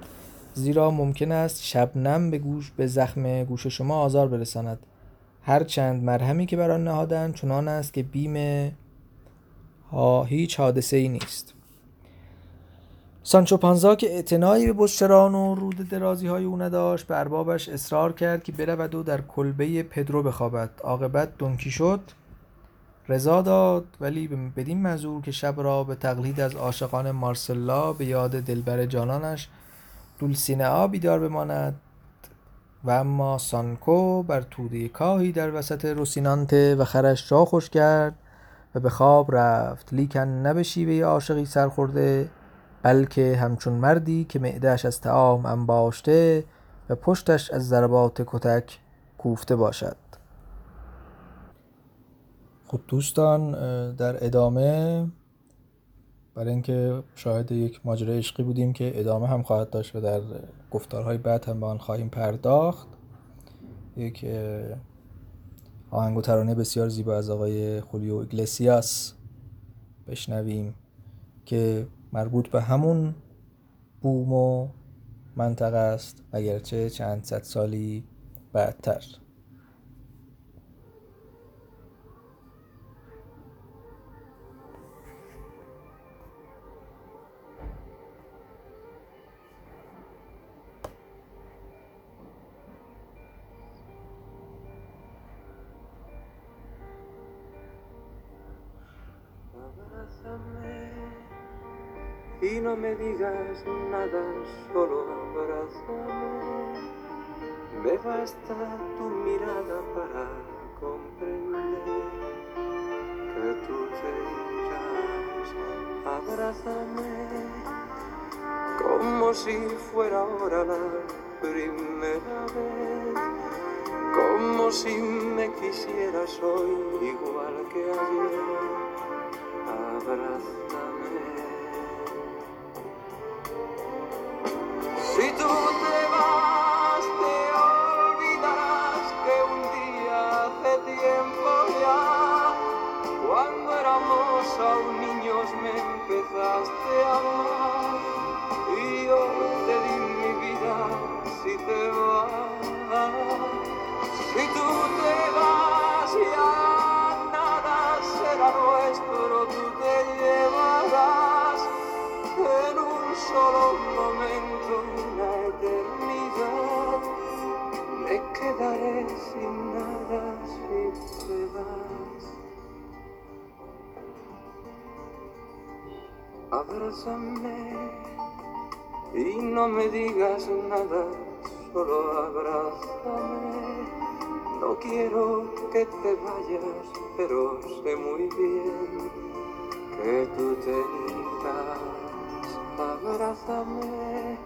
زیرا ممکن است شبنم به گوش به زخم گوش شما آزار برساند. هر چند مرهمی که بر آن نهادند چنان است که بیم ها هیچ حادثه ای نیست. سانچو پانزا که اعتنایی به بشران و رود درازی های او نداشت به اربابش اصرار کرد که برود و در کلبه پدرو بخوابد. عاقبت دونکی شد رضا داد ولی بدین منظور که شب را به تقلید از عاشقان مارسلا به یاد دلبر جانانش دولسینئا بیدار بماند و اما سانکو بر توده کاهی در وسط روسینانته و خرش جا خوش کرد و به خواب رفت. لیکن نه به شیوه عاشقی سرخورده بلکه همچون مردی که معدهش از طعام انباشته و پشتش از ضربات کتک کوفته باشد. خب دوستان در ادامه برای اینکه شاهد یک ماجرای عشقی بودیم که ادامه هم خواهد داشت و در گفتارهای بعد هم به آن خواهیم پرداخت یک آهنگ و ترانه بسیار زیبا از آقای خولیو اگلسیاس بشنویم که مربوط به همون بوم و منطقه است اگرچه چند صد سالی بعدتر. Y no me digas nada, solo abrázame. Me basta tu mirada para comprender que tú te irás. Abrázame como si fuera ahora la primera vez, como si me quisieras hoy igual que ayer. Abrázame. Світу не sin nada si te vas. Abrázame y no me digas nada, solo abrázame. No quiero que te vayas, pero sé muy bien que tú te irás. Abrázame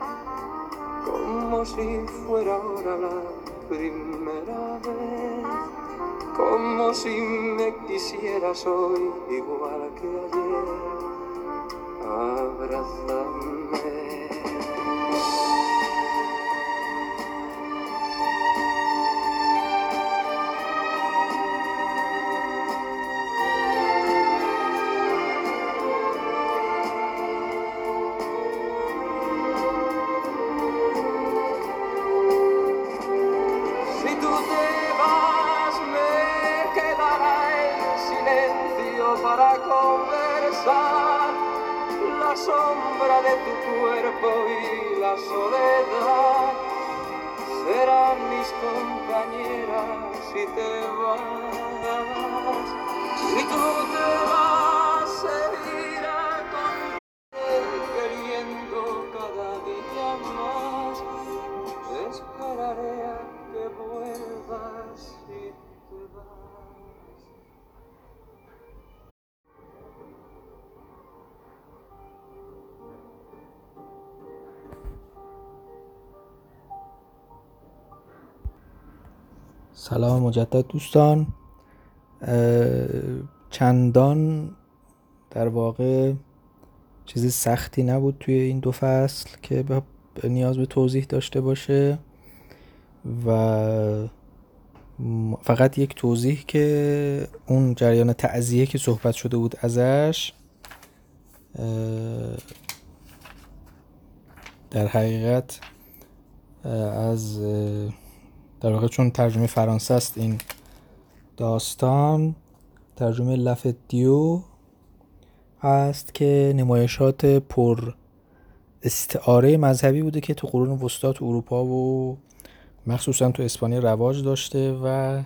como si fuera ahora la primera vez, como si me quisieras hoy igual que ayer. Abrázame. سلام مجدد دوستان. چندان در واقع چیزی سختی نبود توی این دو فصل که به نیاز به توضیح داشته باشه و فقط یک توضیح که اون جریان تعذیه که صحبت شده بود ازش در حقیقت از در واقع چون ترجمه فرانسه است این داستان ترجمه لف دیو هست که نمایشات پر استعاره مذهبی بوده که تو قرون وسطا تو اروپا و مخصوصا تو اسپانیا رواج داشته و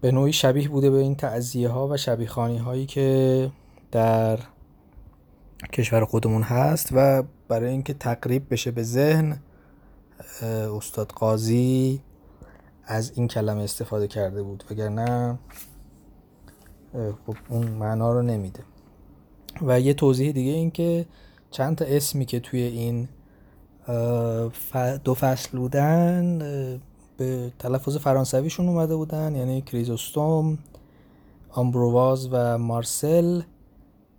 به نوعی شبیه بوده به این تعذیه ها و شبیه خانی هایی که در کشور خودمون هست و برای اینکه تقریب بشه به ذهن استاد قاضی از این کلمه استفاده کرده بود وگرنه خب اون معنا رو نمیده. و یه توضیح دیگه این که چند تا اسمی که توی این دو فصل بودن به تلفظ فرانسویشون اومده بودن یعنی کریزوستوم آمبرواز و مارسل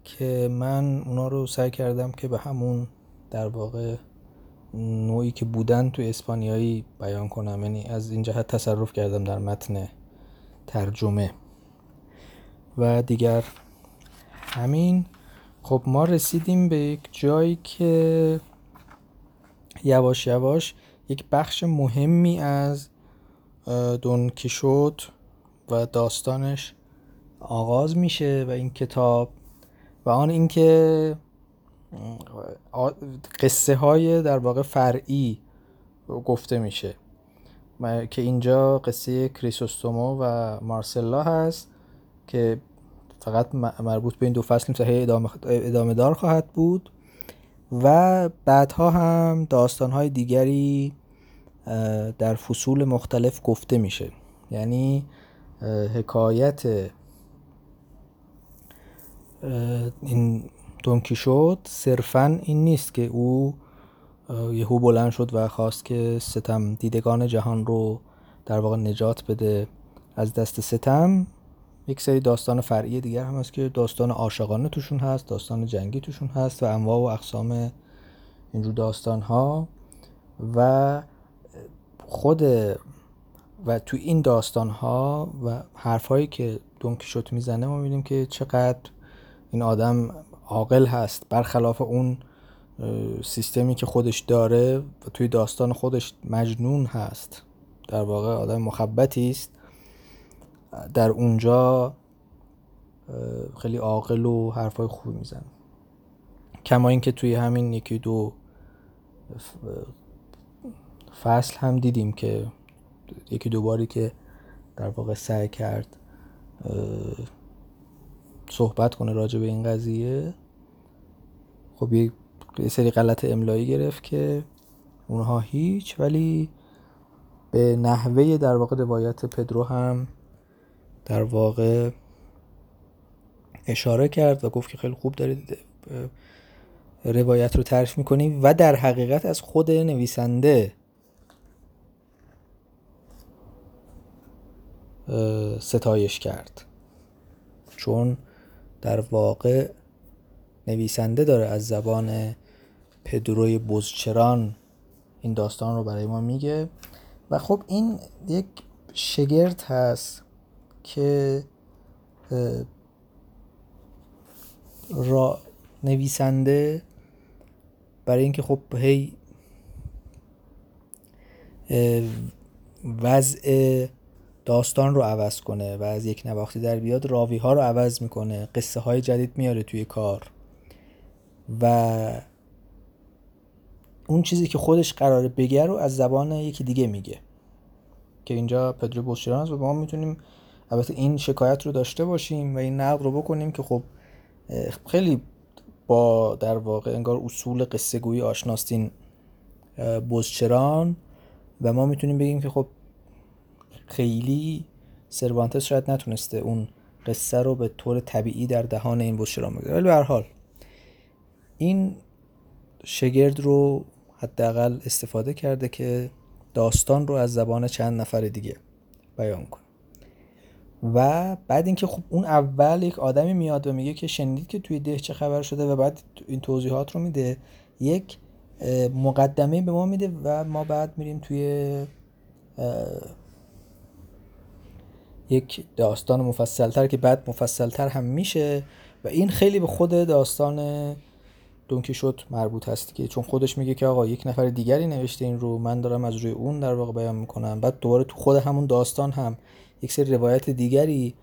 که من اونا رو سعی کردم که به همون در واقع نوعی که بودن توی اسپانیایی بیان کنم. یعنی از این جهت تصرف کردم در متن ترجمه. و دیگر همین. خب ما رسیدیم به یک جایی که یواش یواش یک بخش مهمی از دون کیشوت و داستانش آغاز میشه و این کتاب و آن اینکه قصه های در واقع فرعی گفته میشه. که اینجا قصه کریسوستومو و مارسلا هست که فقط مربوط به این دو فصل نیست ادامه, ادامه دار خواهد بود. و بعدها هم داستانهای دیگری در فصول مختلف گفته میشه. یعنی حکایت این دونکی شد صرفا این نیست که او یهو بلند شد و خواست که ستم دیدگان جهان رو در واقع نجات بده. از دست ستم یک سری داستان فرعی دیگر هم هست که داستان عاشقانه توشون هست داستان جنگی توشون هست و انواع و اقسام اینجور داستان ها و خود و تو این داستان ها و حرف هایی که دونکیشوت می‌زنه ما می‌بینیم که چقدر این آدم عاقل هست برخلاف اون سیستمی که خودش داره و توی داستان خودش مجنون هست. در واقع آدم مخبتی است. در اونجا خیلی عاقل و حرفای خوبی می‌زنه. کما اینکه توی همین یکی دو فصل هم دیدیم که یکی دو باری که در واقع سعی کرد صحبت کنه راجع به این قضیه. خب یه سری غلط املایی گرفت که اونها هیچ ولی به نحوه در واقع روایت پدرو هم در واقع اشاره کرد و گفت که خیلی خوب دارید روایت رو تعریف می‌کنی و در حقیقت از خود نویسنده ستایش کرد. چون در واقع نویسنده داره از زبان پدروی بزچران این داستان رو برای ما میگه. و خب این یک شگرد هست که را نویسنده برای اینکه خب هی وضع داستان رو عوض کنه و از یک نواختی در بیاد راوی ها رو عوض می‌کنه قصه های جدید میاره توی کار. و اون چیزی که خودش قراره بگه رو از زبان یکی دیگه میگه. که اینجا پدرو بوشیران است و ما می‌تونیم البته این شکایت رو داشته باشیم و این نقد رو بکنیم که خب خیلی با در واقع انگار اصول قصه گویی آشناستین بزچران و ما می‌تونیم بگیم که خب خیلی سروانتس شاید نتونسته اون قصه رو به طور طبیعی در دهان این بزچران بگذاره ولی به حال این شگرد رو حداقل استفاده کرده که داستان رو از زبان چند نفر دیگه بیان کنه. و بعد اینکه خب اون اول یک آدمی میاد و میگه که شنیدید که توی ده چه خبر شده و بعد این توضیحات رو میده یک مقدمه به ما میده و ما بعد میریم توی یک داستان مفصلتر که بعد مفصلتر هم میشه و این خیلی به خود داستان دونکی شد مربوط هست که چون خودش میگه که آقا یک نفر دیگری نوشته این رو من دارم از روی اون در واقع بیان می‌کنم. بعد دوباره تو خود همون داستان هم یک سری روایت دیگری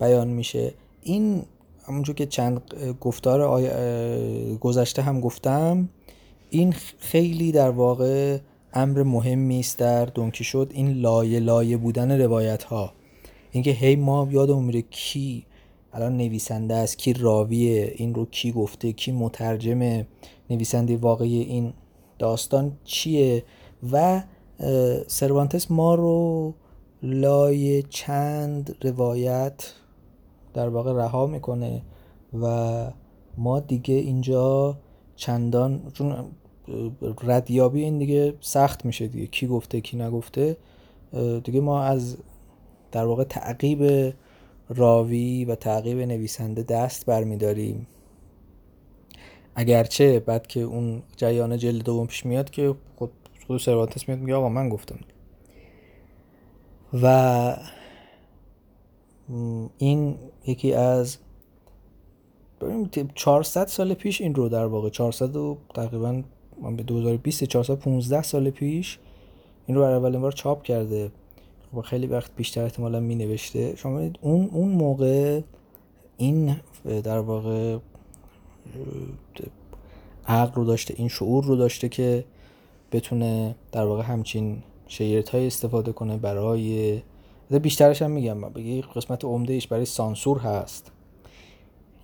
بیان میشه. این همونجور که چند گفتار گذشته هم گفتم این خیلی در واقع امر مهمی است در دونکی شد این لایه لایه بودن روایت ها اینکه هی ما یادمون میره کی الان نویسنده است کی راویه این رو کی گفته کی مترجم نویسنده واقعی این داستان چیه؟ و سروانتس ما رو لای چند روایت در واقع رها می‌کنه و ما دیگه اینجا چندان چون ردیابی این دیگه سخت میشه دیگه کی گفته کی نگفته دیگه ما از در واقع تعقیب راوی و تعقیب نویسنده دست برمیداریم. اگرچه بعد که اون جریان جلد دوم پیش میاد که خود خود سروانتس میاد میگه آقا من گفتم. و این یکی از ببینیم 400 سال پیش این رو در واقع 400 و تقریبا من به 2020 415 سال پیش این رو برای اولین بار چاپ کرده. خب خیلی وقت بیشتر احتمالا می نوشته شما اون اون موقع این در واقع عقل رو داشته این شعور رو داشته که بتونه در واقع همچین شیرت های استفاده کنه برای بیشترش هم میگم یه قسمت عمده ایش برای سانسور هست.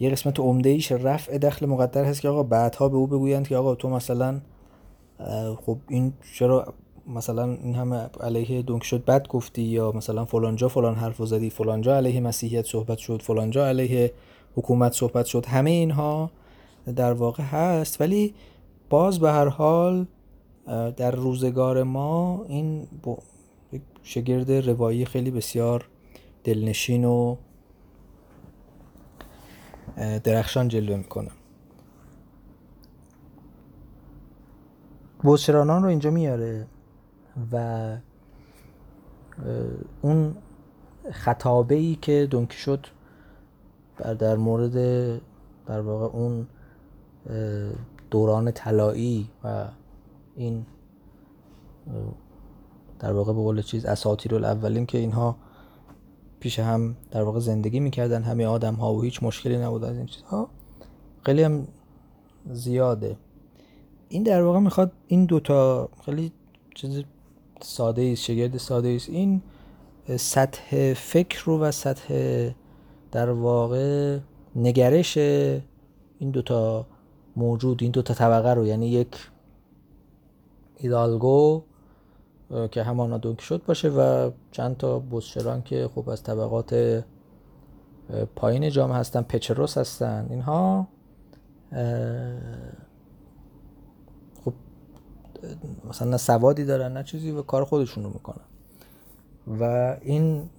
یه قسمت عمده ایش رفع دخل مقدر هست که آقا بعدها به او بگویند که آقا تو مثلا خب این چرا مثلا این همه علیه دونک شد بد گفتی یا مثلا فلانجا فلان حرف زدی فلانجا علیه مسیحیت صحبت شد فلانجا علیه حکومت صحبت شد همه اینها در واقع هست. ولی باز به هر حال در روزگار ما این شگرد روایی خیلی بسیار دلنشین و درخشان جلوه می‌کنه. بوشرانان رو اینجا میاره. و اون خطابه ای که شد در مورد در واقع اون دوران طلایی و این در واقع به قول چیز اساطیر الاولین که اینها پیش هم در واقع زندگی می‌کردن همه آدم ها و هیچ مشکلی نبود از این چیزها خیلی هم زیاده. این در واقع می‌خواد این دوتا خیلی چیز ساده است شگرد ساده است. این سطح فکر رو و سطح در واقع نگرش این دوتا موجود این دوتا طبقه رو یعنی یک ایدالگو که همانا دونک باشه و چند تا بوسچران که خب از طبقات پایین جامعه هستن پچروس هستن. اینها مثلا نه سوادی دارن نه چیزی و کار خودشون رو می‌کنن. و این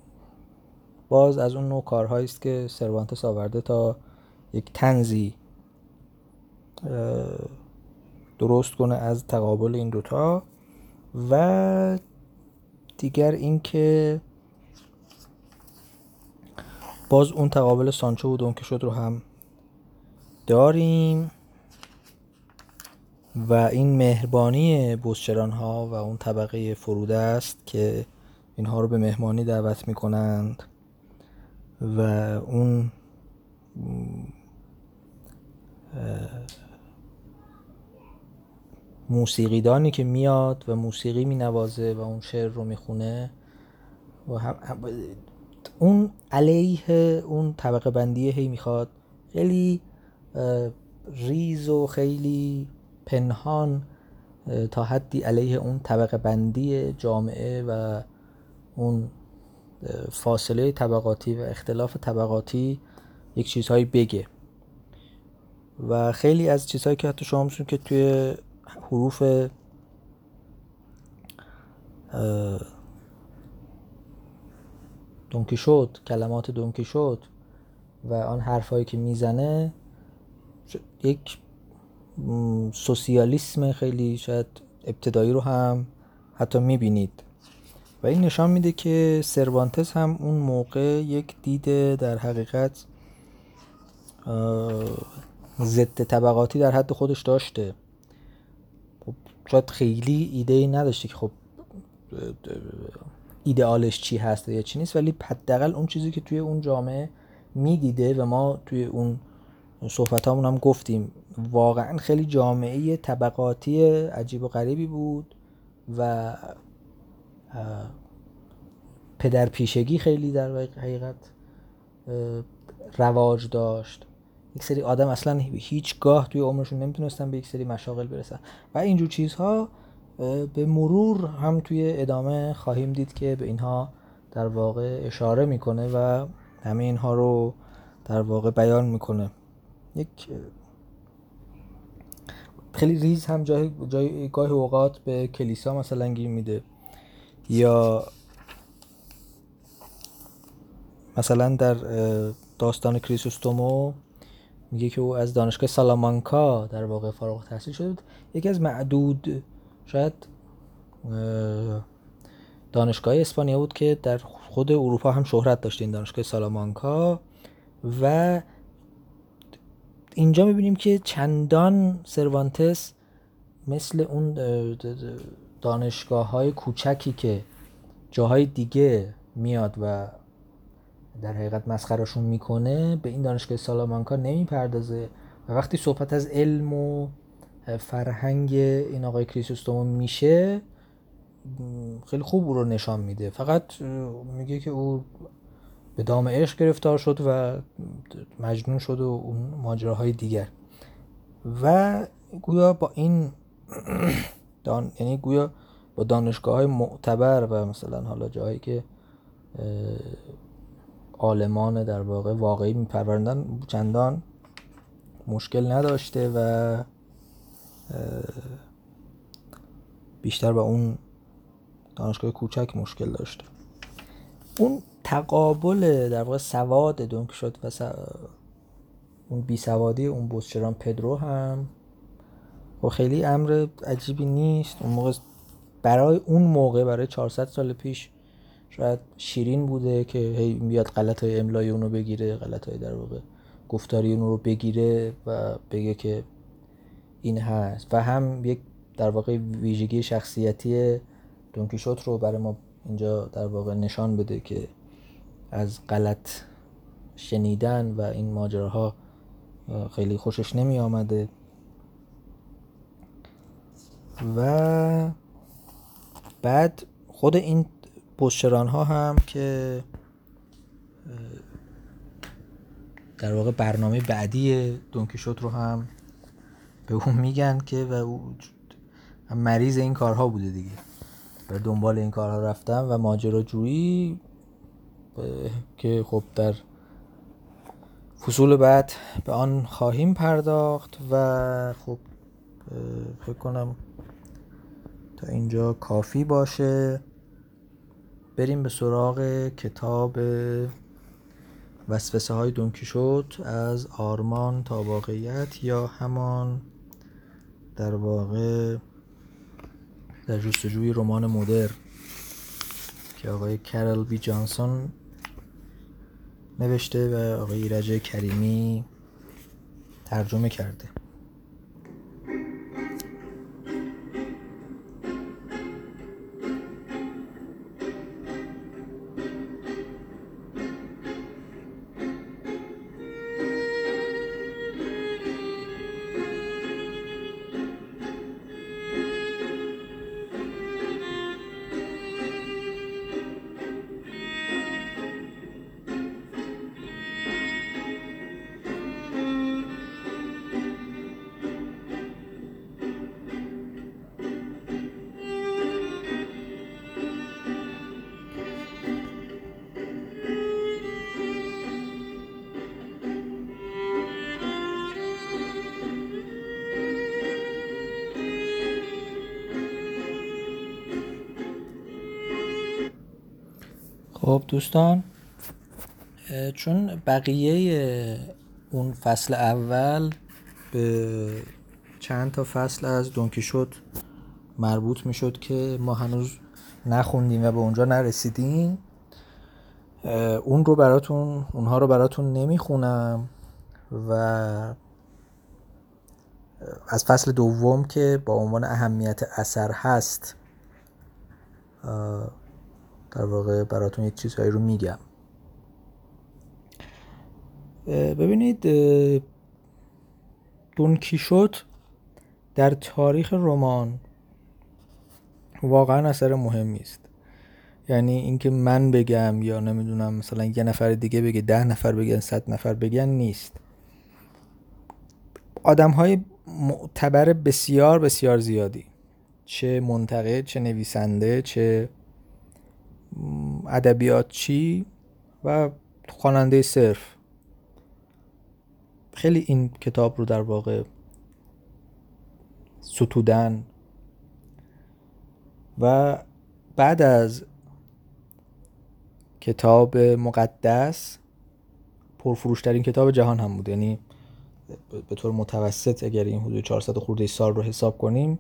باز از اون نوع کارهایی است که سروانتس آورده تا یک تنزی درست کنه از تقابل این دوتا. و دیگر اینکه باز اون تقابل سانچو و دونکه شد رو هم داریم. و این مهربانی بوسچران ها و اون طبقه فروده است که اینها رو به مهمانی دعوت می کنند و اون موسیقیدانی که میاد و موسیقی می نوازه و اون شعر رو می‌خونه و هم اون علیه اون طبقه بندی هی می‌خواد. خیلی ریز و خیلی پنهان تا حدی علیه اون طبقه بندی جامعه و اون فاصله طبقاتی و اختلاف طبقاتی یک چیزهایی بگه. و خیلی از چیزهایی که حتی شما که توی حروف دونکی شد کلمات دونکی شد و آن حرفهایی که می‌زنه یک سوسیالیسم خیلی شاید ابتدایی رو هم حتی می‌بینید. و این نشان میده که سروانتس هم اون موقع یک دید در حقیقت ضد طبقاتی در حد خودش داشته. خب شاید خیلی ایده ای نداشته که خب ایدئالش چی هست یا چی نیست ولی حداقل اون چیزی که توی اون جامعه می‌دیده و ما توی اون صحبت هم گفتیم. واقعا خیلی جامعه طبقاتی عجیب و غریبی بود و پدر پیشگی خیلی در حقیقت رواج داشت. یک سری آدم اصلا هیچگاه توی عمرشون نمی‌تونستن به یک سری مشاغل برسن. و اینجور چیزها به مرور هم توی ادامه خواهیم دید که به اینها در واقع اشاره می‌کنه و همه اینها رو در واقع بیان می‌کنه. یک خیلی ریز هم جای, جای گاه اوقات به کلیسا مثلا گیر میده. یا مثلا در داستان کریسوستومو میگه که او از دانشگاه سالامانکا در واقع فارغ التحصیل شده بود. یکی از معدود شاید دانشگاه اسپانیا بود که در خود اروپا هم شهرت داشت این دانشگاه سالامانکا و اینجا می‌بینیم که چندان سروانتس مثل اون دانشگاه های کوچکی که جاهای دیگه میاد و در حقیقت مسخرشون می‌کنه به این دانشگاه سالامانکا نمی‌پردازه. و وقتی صحبت از علم و فرهنگ این آقای کریسوستوم میشه خیلی خوب او رو نشان میده. فقط میگه که او به دام عشق گرفتار شد و مجنون شد و اون ماجراهای دیگر. و گویا با این دان... یعنی گویا با دانشگاه های معتبر و مثلا حالا جایی که آلمان در واقع واقعی میپروردن چندان مشکل نداشته و بیشتر با اون دانشگاه کوچک مشکل داشته. اون تقابل در واقع سواد شد و اون بی سوادی اون بوسچران پدرو هم. و خب خیلی امر عجیبی نیست. اون موقع برای اون موقع برای 400 سال پیش شاید شیرین بوده که هی بیاد غلط های املای اونو بگیره غلط های در واقع گفتاری اونو رو بگیره و بگه که این هست. و هم یک در واقع ویژگی شخصیتی دونکیشوت رو برای ما اینجا در واقع نشان بده که از غلط شنیدن و این ماجراها خیلی خوشش نمی آمده. و بعد خود این پشتران ها هم که در واقع برنامه بعدی دونکیشوت رو هم به اون میگن که و او مریض این کارها بوده دیگه. به دنبال این کارها رفتم و ماجراجویی که خب در فصول بعد به آن خواهیم پرداخت و خب فکر کنم تا اینجا کافی باشه. بریم به سراغ کتاب وسوسه های دونکیشوت از آرمان تا واقعیت یا همان در واقع در جستجوی رمان مدر که آقای کرل بی جانسون نوشته و آقای ایرج کریمی ترجمه کرده. دوستان چون بقیه اون فصل اول به چند تا فصل از دونکیشوت مربوط می‌شد که ما هنوز نخوندیم و به اونجا نرسیدیم. اون رو براتون اونها رو براتون نمی‌خونم و از فصل دوم که با عنوان اهمیت اثر هست در واقع براتون یک چیزهایی رو میگم. ببینید دون کیشوت در تاریخ رمان واقعا اثر مهمی است. یعنی اینکه من بگم یا نمی‌دونم مثلا یه نفر دیگه بگه ده نفر بگن صد نفر بگن نیست. آدم های معتبر بسیار بسیار زیادی. چه منتقد چه نویسنده چه ادبیات چی و خواننده صرف. خیلی این کتاب رو در واقع ستودن. و بعد از کتاب مقدس پرفروشترین کتاب جهان هم بود. یعنی به طور متوسط اگر این حدود 400 خورده سال رو حساب کنیم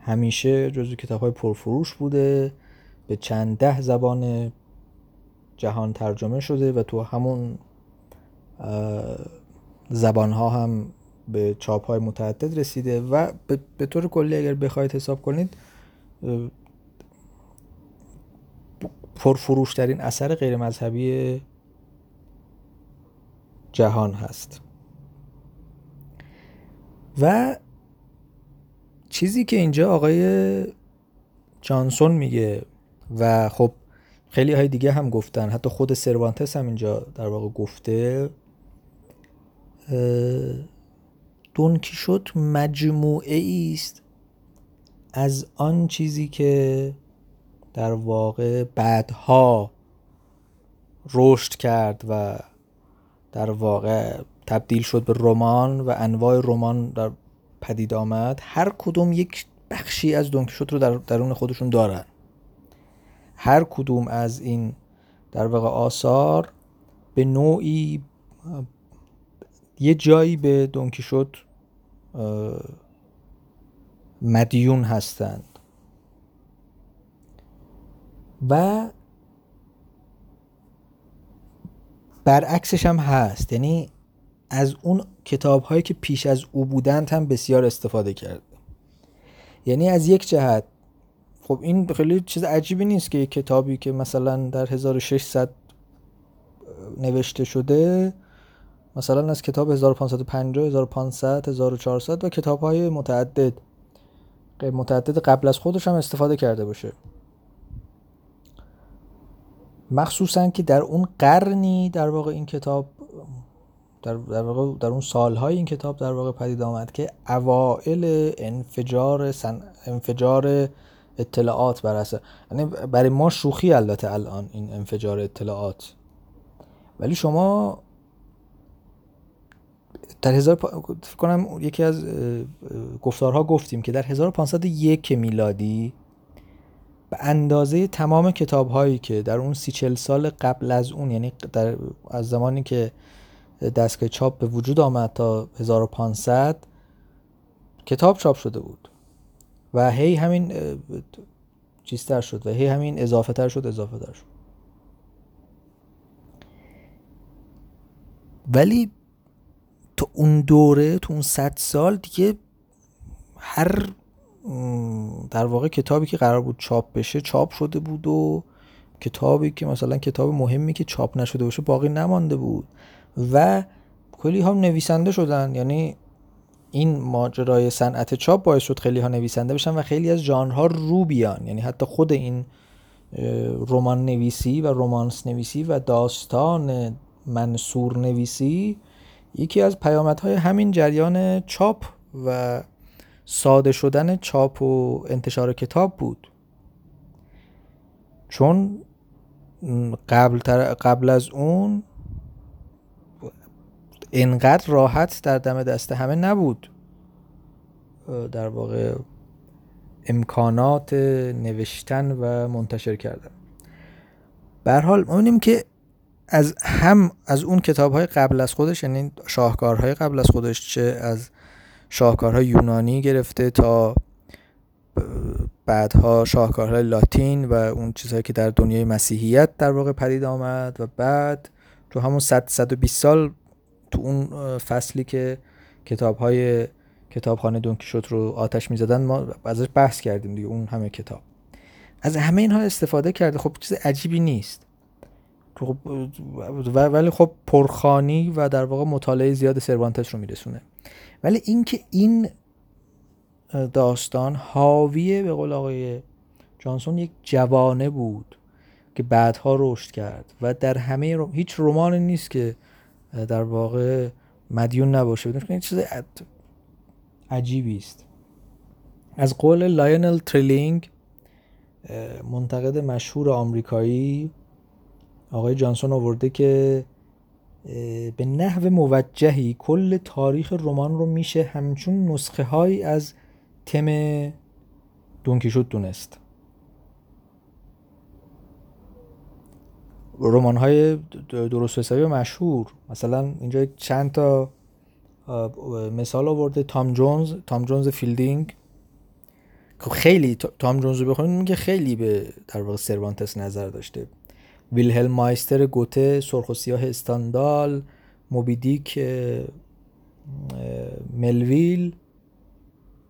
همیشه جزو کتاب های پرفروش بوده. به چند ده زبان جهان ترجمه شده و تو همون زبان ها هم به چاپ های متعدد رسیده و به طور کلی اگر بخواید حساب کنید پرفروشترین اثر غیر مذهبی جهان هست. و چیزی که اینجا آقای جانسون میگه و خب خیلی های دیگه هم گفتن. حتی خود سروانتس هم اینجا در واقع گفته. دونکی شد مجموعه است از آن چیزی که در واقع بعدها رشد کرد و در واقع تبدیل شد به رمان و انواع رمان در پدید آمد. هر کدوم یک بخشی از دونکیشوت رو در درون خودشون دارن. هر کدوم از این در واقع آثار به نوعی یه جایی به دونکیشوت مدیون هستند. و برعکسش هم هست. یعنی از اون کتاب هایی که پیش از او بودند هم بسیار استفاده کرد. یعنی از یک جهت خب این خیلی چیز عجیبی نیست که یک کتابی که مثلا در 1600 نوشته شده مثلا از کتاب 1550 1500 1400 و کتاب های متعدد. متعدد قبل از خودش هم استفاده کرده باشه. مخصوصا که در اون قرنی در واقع این کتاب در, در واقع در اون سالهای این کتاب در واقع پدید آمد که اوائل انفجار سن انفجار اطلاعات بر یعنی برای ما شوخی البته الان این انفجار اطلاعات. ولی شما در هزار فکر کنم یکی از گفتارها گفتیم که در 1501 میلادی به اندازه تمام کتاب هایی که در اون سی چل سال قبل از اون یعنی در از زمانی که دستگاه چاپ به وجود آمد تا 1500 کتاب چاپ شده بود. و هی همین چیزتر شد و هی همین اضافه تر شد اضافه تر شد. ولی تو اون دوره تو اون صد سال دیگه هر در واقع کتابی که قرار بود چاپ بشه چاپ شده بود و کتابی که مثلا کتاب مهمی که چاپ نشده باشه باقی نمانده بود و کلی هم نویسنده شدن. یعنی این ماجرای صنعت چاپ باعث شد خیلی ها نویسنده بشن و خیلی از ژانرها رو بیان. یعنی حتی خود این رمان نویسی و رومانس نویسی و داستان منصور نویسی یکی از پیامدهای همین جریان چاپ و ساده شدن چاپ و انتشار کتاب بود. چون قبل, قبل از اون انقدر راحت در دم دست همه نبود. در واقع امکانات نوشتن و منتشر کردن. به حال ما که از هم از اون کتاب های قبل از خودش یعنی شاهکارهای قبل از خودش چه از شاهکارهای یونانی گرفته تا بعدها شاهکارهای لاتین و اون چیزهایی که در دنیای مسیحیت در واقع پدید آمد و بعد تو همون 100 120 سال تو اون فصلی که کتاب های کتابخانه دونکیشوت رو آتش می‌زدن ما ازش بحث کردیم دیگه اون همه کتاب. از همه اینها استفاده کرده. خب چیز عجیبی نیست. خب ولی خب پرخانی و در واقع مطالعه زیاد سروانتس رو میرسونه. ولی اینکه این داستان حاویه به قول آقای جانسون یک جوانه بود که بعدها رشد کرد و در همه رو... هیچ رمانی نیست که در واقع مدیون نباشه. بدونش این چیز عجیبی است از قول لایونل تریلینگ منتقد مشهور آمریکایی آقای جانسون آورده که به نحو موجهی کل تاریخ رمان رو میشه همچون نسخه هایی از تم دونکیشوت دونست. رمان های درست حسابی مشهور. مثلا اینجا چند تا مثال آورده تام جونز تام جونز فیلدینگ. که خیلی تام جونز رو بخونید میگه خیلی به در واقع سروانتس نظر داشته. ویلهلم مایستر گوته سرخ و سیاه استاندال موبیدیک ملویل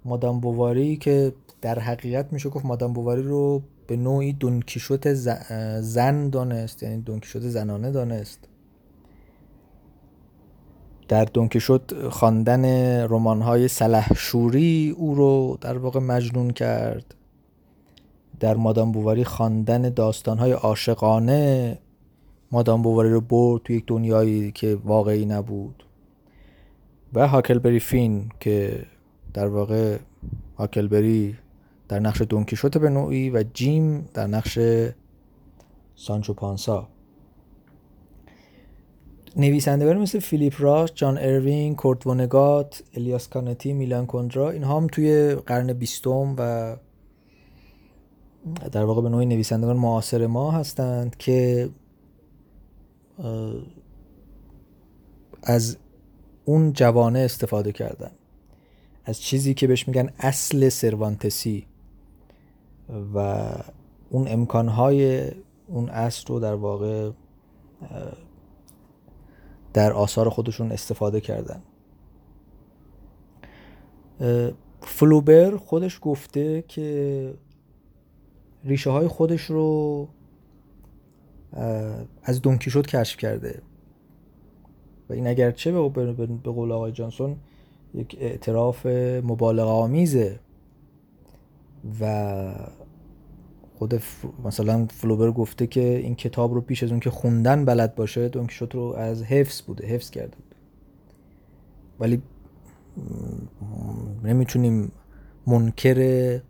مادام بواری که در حقیقت میشه گفت مادام بواری رو به نوعی دونکیشوت زن دانست یعنی دونکیشوت زنانه دانست. در دونکیشوت خواندن رمان‌های سلحشوری او رو در واقع مجنون کرد. در مادام بواری خواندن داستانهای عاشقانه مادام بواری رو برد تو یک دنیایی که واقعی نبود. و هاکلبری فین که در واقع هاکلبری در نقش دونکیشوت به نوعی و جیم در نقش سانچو پانسا. نویسندگان مثل فیلیپ راش، جان اروین، کورت وونگات، الیاس کانتی، میلان کندرا اینها هم توی قرن بیستم و در واقع به نوعی نویسندگان معاصر ما هستند که از اون جوانه استفاده کردن. از چیزی که بهش میگن اصل سروانتسی. و اون امکانهای اون اصل رو در واقع در آثار خودشون استفاده کردن. فلوبر خودش گفته که ریشه های خودش رو از دونکیشوت کشف کرده. و این اگرچه به قول آقای جانسون یک اعتراف مبالغه آمیزه و خود مثلا فلوبر گفته که این کتاب رو پیش از اون که خوندن بلد باشه دونکیشوت رو از حفظ بوده حفظ کرده بوده ولی نمی‌تونیم منکر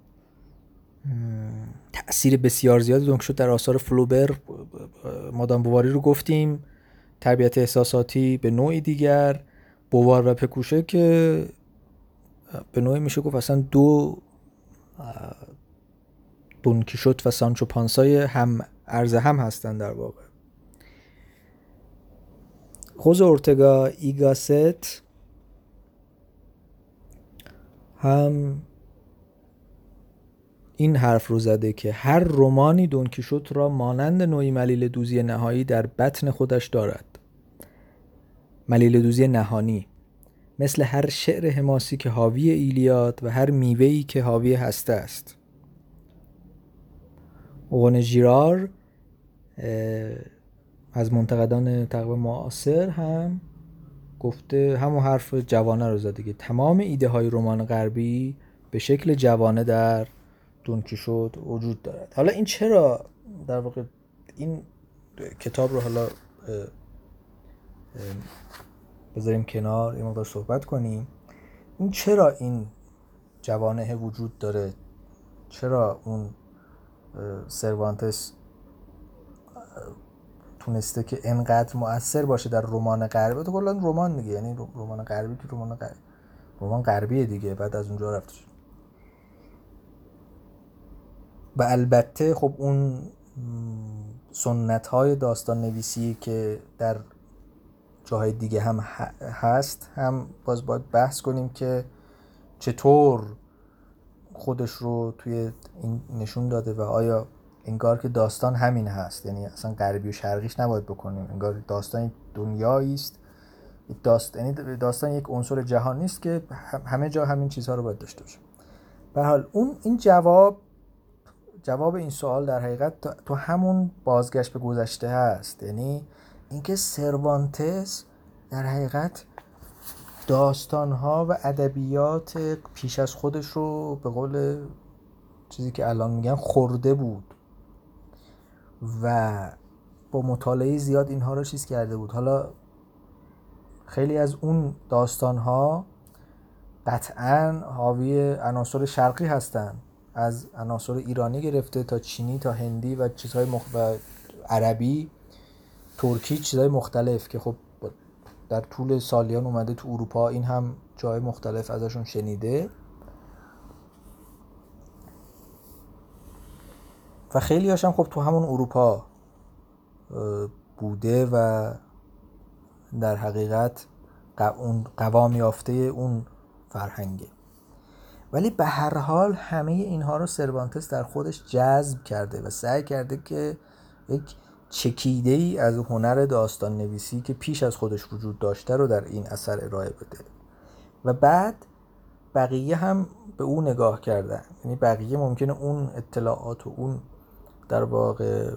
تاثیر بسیار زیاد دونکیشوت در آثار فلوبر مادام بواری رو گفتیم. تربیت احساساتی به نوعی دیگر. بوار و پکوشه که به نوعی میشه گفت اصلا دو دونکیشوت و سانچو پانسای هم ارز هم هستن در واقع. خوز اورتگا ایگاست هم این حرف رو زده که هر رومانی دونکیشوت را مانند نوعی ملیل دوزی نهایی در بطن خودش دارد. ملیل دوزی نهانی. مثل هر شعر حماسی که حاوی ایلیاد و هر میوهی که حاوی هسته است. اوغان جیرار از منتقدان تقریبا معاصر هم گفته همون حرف جوانه رو زده که تمام ایده های رمان غربی به شکل جوانه در دونکیشوت وجود دارد. حالا این چرا در واقع این کتاب رو حالا بذاریم کنار این مقدار صحبت کنیم. این چرا این جوانه وجود داره؟ چرا اون سروانتس تونسته که انقدر مؤثر باشه در رمان غربی؟ تو کلا رمان دیگه یعنی رمان غربی که رمان غربی رمان غربیه دیگه بعد از اونجا رفته و البته خب اون سنت های داستان نویسی که در جاهای دیگه هم هست. هم باز باید بحث کنیم که چطور خودش رو توی این نشون داده و آیا انگار که داستان همین هست. یعنی اصلا غربی و شرقیش نباید بکنیم. انگار داستان دنیایی است. داست... یعنی داستان یک عنصر جهان نیست که همه جا همین چیزها رو باید داشته باشه به حال اون این جواب جواب این سوال در حقیقت تو همون بازگشت به گذشته هست. یعنی اینکه سروانتس در حقیقت داستانها و ادبیات پیش از خودش رو به قول چیزی که الان میگن خورده بود و با مطالعه زیاد اینها رو چیز کرده بود. حالا خیلی از اون داستان ها قطعا حاوی عناصر شرقی هستند از عناصر ایرانی گرفته تا چینی تا هندی و چیزهای مخ... عربی. ترکی چیزهای مختلف که خب در طول سالیان اومده تو اروپا این هم جای مختلف ازشون شنیده. و خیلی هاشم خب تو همون اروپا بوده و در حقیقت اون قوام یافته اون فرهنگه. ولی به هر حال همه اینها رو سروانتس در خودش جذب کرده و سعی کرده که یک چکیده ای از هنر داستان نویسی که پیش از خودش وجود داشته رو در این اثر ارائه بده. و بعد بقیه هم به او نگاه کردن. یعنی بقیه ممکنه اون اطلاعات و اون در واقع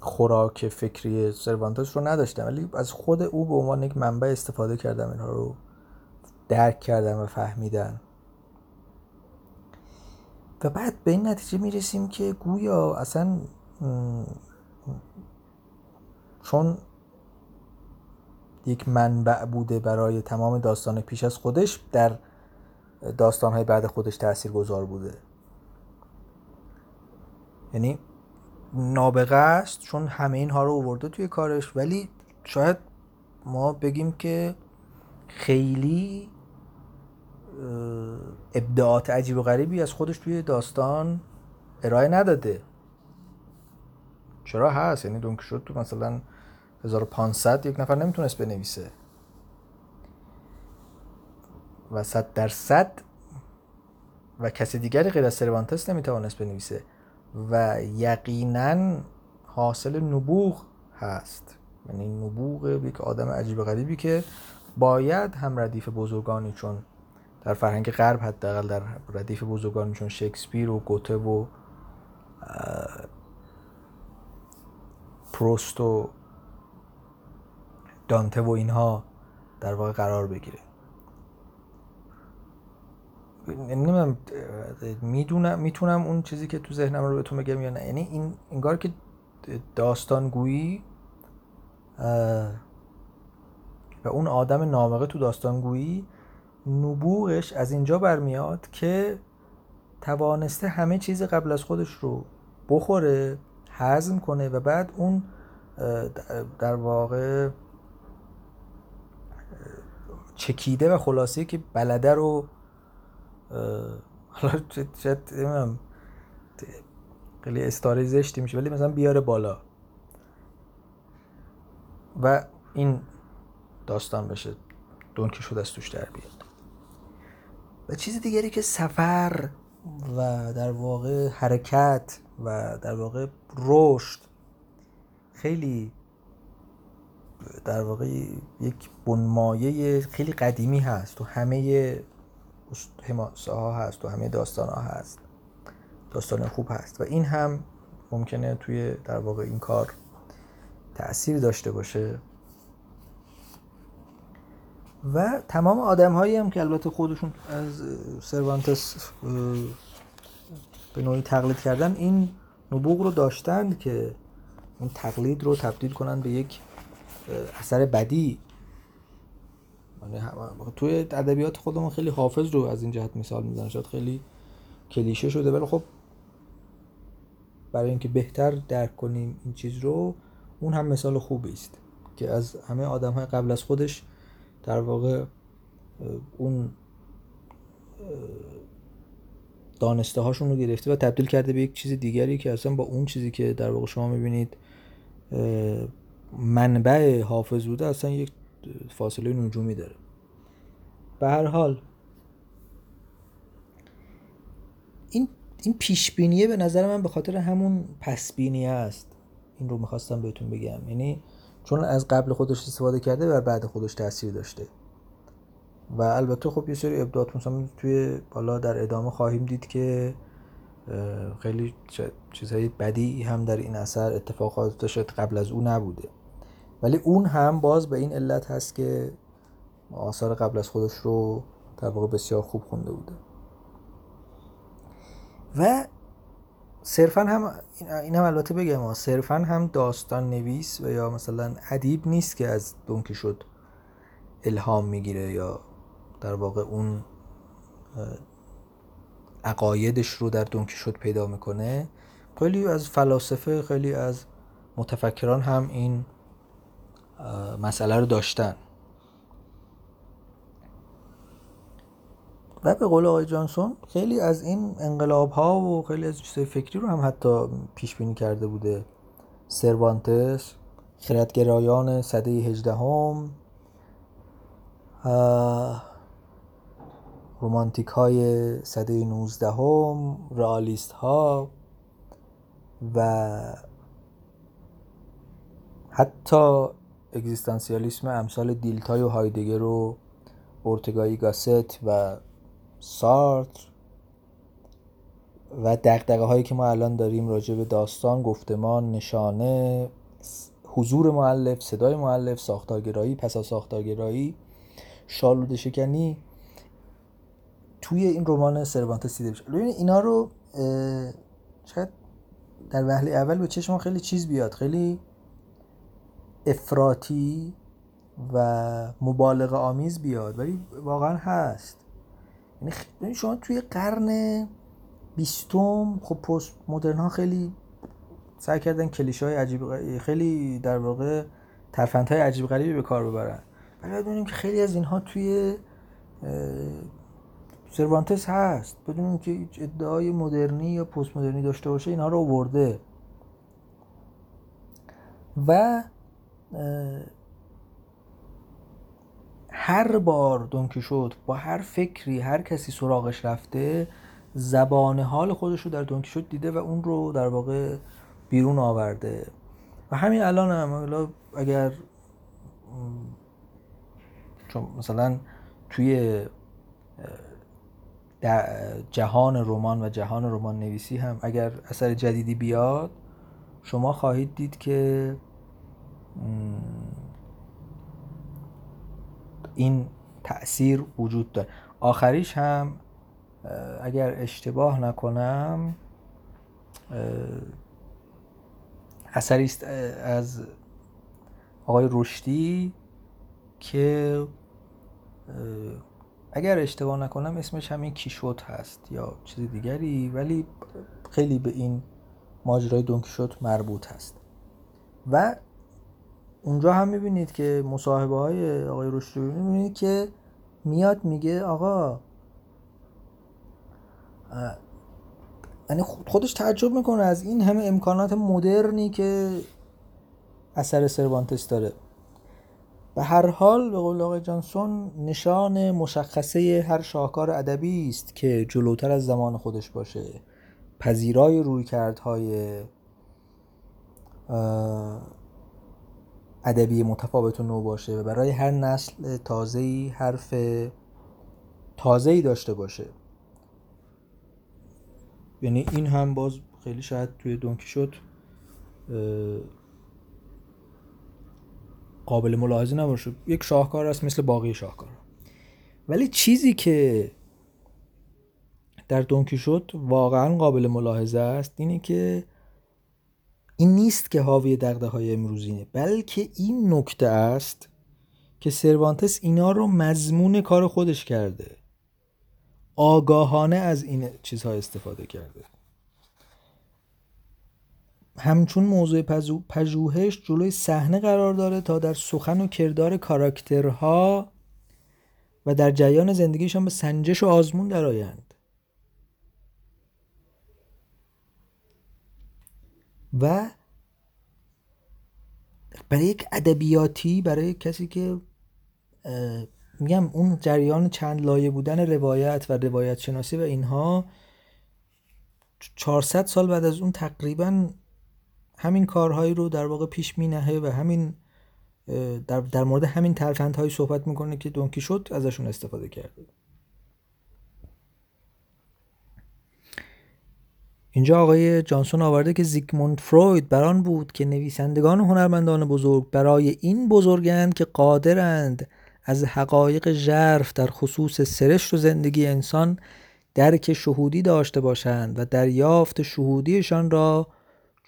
خوراک فکری سروانتس رو نداشتن ولی از خود او به عنوان یک منبع استفاده کردم اینها رو درک کردن و فهمیدن. و بعد به این نتیجه می‌رسیم که گویا اصلا چون یک منبع بوده برای تمام داستان پیش از خودش در داستانهای بعد خودش تأثیر گذار بوده. یعنی نابغه است چون همه اینها رو اوورده توی کارش. ولی شاید ما بگیم که خیلی ابداعات عجیب و غریبی از خودش توی داستان ارائه نداده. چرا هست؟ یعنی دونک شد تو مثلا 1500 یک نفر نمی‌تونست بنویسه. و صد در صد و کسی دیگری غیر از سروانتس نمی‌توانست بنویسه. و یقینا حاصل نبوغ هست. یعنی نبوغ یک آدم عجیب غریبی که باید هم ردیف بزرگانی چون در فرهنگ غرب حداقل در ردیف بزرگانی چون شکسپیر و گوته و پروست و دانته و اینها در واقع قرار بگیره. نمی‌دونم می‌دونم می‌تونم اون چیزی که تو ذهنم رو بهتون بگم یا نه. یعنی این انگار که داستانگویی و اون آدم نابغه تو داستانگویی نبوغش از اینجا برمیاد که توانسته همه چیز قبل از خودش رو بخوره هضم کنه و بعد اون در واقع چکیده و خلاصه که بلده رو حالا شاید خیلی استاره زشتی میشه ولی مثلا بیاره بالا. و این داستان بشه دونکی شده از توش در بیاد. و چیز دیگری که سفر و در واقع حرکت و در واقع رشد خیلی در واقع یک بنمایه خیلی قدیمی هست. تو همه حماسه ها هست و همه داستان ها هست. داستان خوب هست. و این هم ممکنه توی در واقع این کار تأثیر داشته باشه. و تمام آدم هایی هم که البته خودشون از سروانتس به نوعی تقلید کردن این نبوغ رو داشتن که اون تقلید رو تبدیل کنن به یک اثر بدی. توی ادبیات خودمون خیلی حافظ رو از این جهت مثال می‌زنن شاید خیلی کلیشه شده ولی خب برای اینکه بهتر درک کنیم این چیز رو اون هم مثال خوبی است که از همه آدم های قبل از خودش در واقع اون دانسته هاشون رو گرفته و تبدیل کرده به یک چیز دیگری که اصلا با اون چیزی که در واقع شما می‌بینید منبع حافظ بوده اصلا یک فاصله نجومی داره. به هر حال این این پیش بینیه به نظر من به خاطر همون پس بینیه است. این رو می‌خواستم بهتون بگم. یعنی چون از قبل خودش استفاده کرده و بعد خودش تاثیر داشته. و البته خب یه سری ابداعات مثلا توی بالا در ادامه خواهیم دید که خیلی چیزهای بدی هم در این اثر اتفاقات شد قبل از او نبوده. ولی اون هم باز به این علت هست که آثار قبل از خودش رو در واقع بسیار خوب خونده بوده. و صرفا هم این هم البته بگم صرفا هم داستان نویس و یا مثلا ادیب نیست که از دونکی شد الهام می‌گیره یا در واقع اون عقایدش رو در دونکی شد پیدا می‌کنه. خیلی از فلاسفه خیلی از متفکران هم این مسئله رو داشتن. و به قول آقای جانسون خیلی از این انقلاب ها و خیلی از چیزهای فکری رو هم حتی پیش بینی کرده بوده. سروانتس خردگرایان صده هجدهم رومانتیک های صده نوزدهم رئالیست ها و حتی اگزیستانسیالیسم امثال دیلتای و هایدگر و اورتگایی گاست و سارتر و دقدقه هایی که ما الان داریم راجع به داستان گفتمان نشانه حضور معلف صدای معلف ساختارگرایی پسا ساختارگرایی شالوده شکنی توی این رمان سروانتس دیده بشه اینا رو شاید در وهله اول به چشم خیلی چیز بیاد خیلی افراطی و مبالغه آمیز بیاد ولی واقعا هست. یعنی شما توی قرن بیستم خب پست مدرن ها خیلی سعی کردن کلیشه های عجیب خیلی در واقع ترفند های عجیب غریبی به کار ببرن. ولی بدونیم که خیلی از اینها توی سروانتس هست. بدونیم که ادعای مدرنی یا پست مدرنی داشته باشه اینها رو آورده. و هر بار دونکی شد با هر فکری هر کسی سراغش رفته زبان حال خودش رو در دونکی شد دیده و اون رو در واقع بیرون آورده. و همین الان هم اگر چون مثلا توی جهان رمان و جهان رمان نویسی هم اگر اثر جدیدی بیاد شما خواهید دید که این تاثیر وجود داره. آخریش هم اگر اشتباه نکنم اثری است از آقای رشدی که اگر اشتباه نکنم اسمش همین کیشوت هست یا چیز دیگری ولی خیلی به این ماجرای دونکیشوت مربوط هست. و اونجا هم می‌بینید که مصاحبه های آقای رشدی می‌بینید که میاد میگه آقا یعنی خودش تعجب می‌کنه از این همه امکانات مدرنی که اثر سروانتس داره. به هر حال به قول آقای جانسون نشان مشخصه هر شاهکار ادبی است که جلوتر از زمان خودش باشه. پذیرای روی کردهای ادبی متفاوت و نو باشه و برای هر نسل تازه‌ای حرف تازه‌ای داشته باشه. یعنی این هم باز خیلی شاید توی دونکی شد قابل ملاحظه نباشه. یک شاهکار است مثل باقی شاهکار. ولی چیزی که در دونکی شد واقعا قابل ملاحظه است اینه که این نیست که حاوی دقده های امروزینه بلکه این نکته است که سروانتس اینا رو مضمون کار خودش کرده. آگاهانه از این چیزها استفاده کرده. همچون موضوع پژوهش جلوی صحنه قرار داره تا در سخن و کردار کاراکترها و در جریان زندگیشان به سنجش و آزمون درآیند. و برای یک ادبیاتی برای کسی که میگم اون جریان چند لایه بودن روایت و روایت شناسی و اینها 400 سال بعد از اون تقریبا همین کارهایی رو در واقع پیش می نهه و همین در, در مورد همین ترفندهایی صحبت می‌کنه که دونکی شد ازشون استفاده کرده. اینجا آقای جانسون آورده که زیگموند فروید بران بود که نویسندگان هنرمندان بزرگ برای این بزرگند که قادرند از حقایق ژرف در خصوص سرشت و زندگی انسان درک شهودی داشته باشند و دریافت شهودیشان را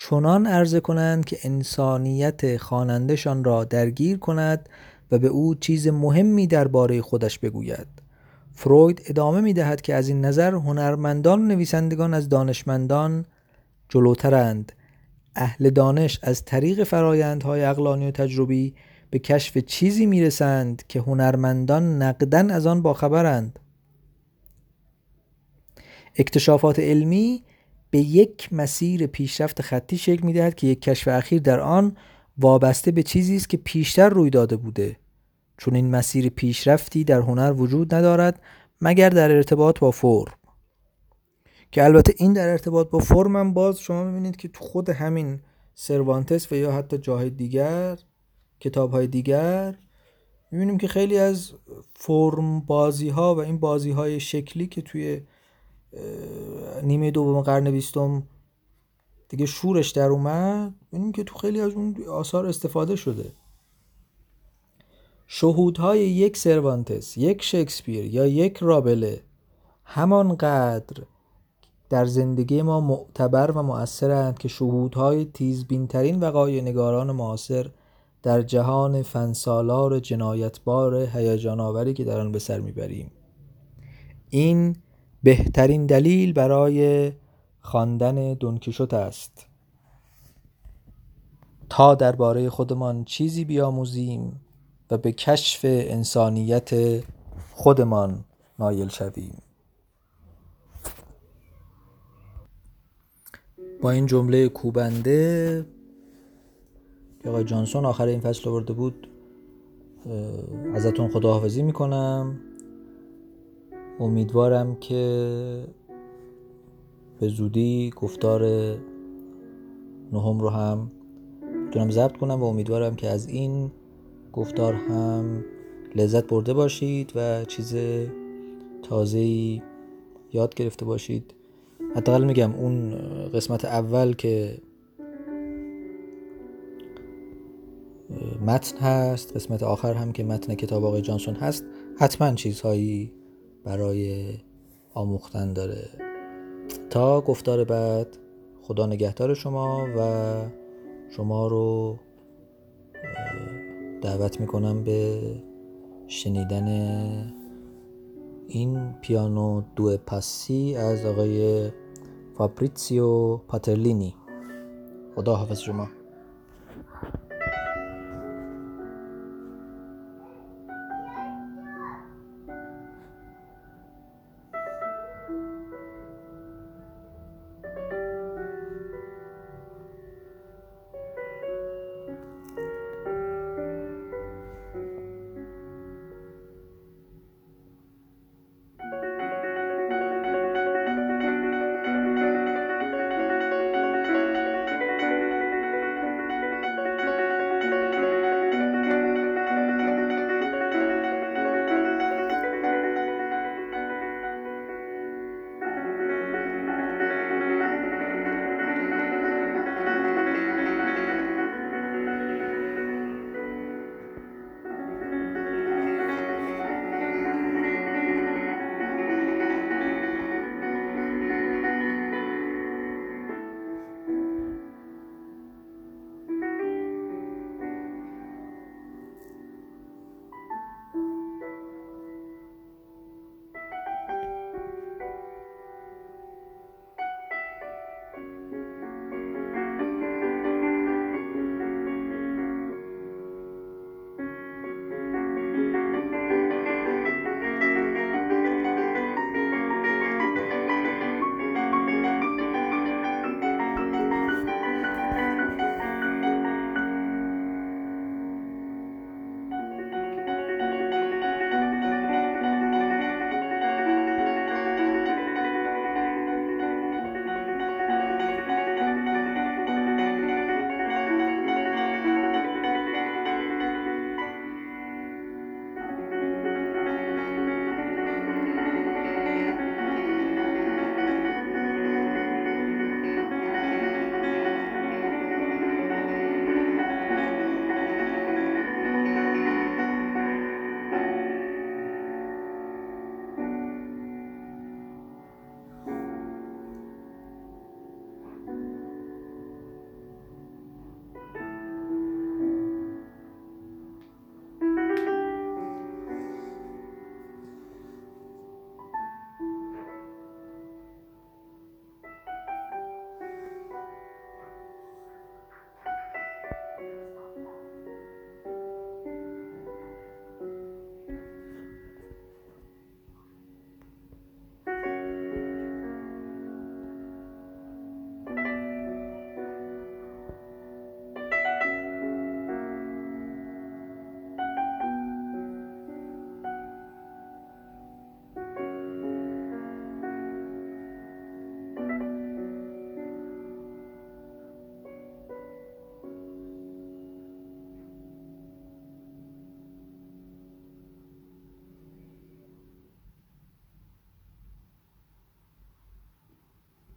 چنان عرضه کنند که انسانیت خوانندهشان را درگیر کند و به او چیز مهمی درباره خودش بگوید. فروید ادامه می دهد که از این نظر هنرمندان و نویسندگان از دانشمندان جلوترند. اهل دانش از طریق فرایندهای اقلانی و تجربی به کشف چیزی می‌رسند که هنرمندان نقدن از آن باخبرند. اکتشافات علمی به یک مسیر پیشرفت خطی شکل می دهد که یک کشف اخیر در آن وابسته به چیزی است که پیشتر روی داده بوده. چون این مسیر پیشرفتی در هنر وجود ندارد مگر در ارتباط با فرم. که البته این در ارتباط با فرم هم باز شما می‌بینید که تو خود همین سروانتس و یا حتی جاهای دیگر کتاب های دیگر می‌بینیم که خیلی از فرم بازی ها و این بازی های شکلی که توی نیمه دوم قرن بیستم دیگه شورش در اومد ببینیم که تو خیلی از اون آثار استفاده شده. شهودهای یک سروانتس یک شکسپیر یا یک رابله همانقدر در زندگی ما معتبر و مؤثرند که شهودهای تیزبینترین وقایع نگاران معاصر در جهان فنسالار جنایتبار هیجان آوری که در آن به سر می‌بریم. این بهترین دلیل برای خواندن دونکیشوت است. تا درباره خودمان چیزی بیاموزیم و به کشف انسانیت خودمان نایل شویم. با این جمله کوبنده که آقای جانسون آخر این فصل آورده بود. ازتون خداحافظی می‌کنم. امیدوارم که به زودی گفتار نهم رو هم بتونم ضبط کنم و امیدوارم که از این گفتار هم لذت برده باشید و چیز تازه‌ای یاد گرفته باشید. حداقل میگم اون قسمت اول که متن هست قسمت آخر هم که متن کتاب آقای جانسون هست حتما چیزهایی برای آموختن داره. تا گفتار بعد خدا نگهدار شما و شما رو دعوت می‌کنم به شنیدن این پیانو دو پاسی از آقای فابریتسیو پاترلینی. خدا حافظ شما.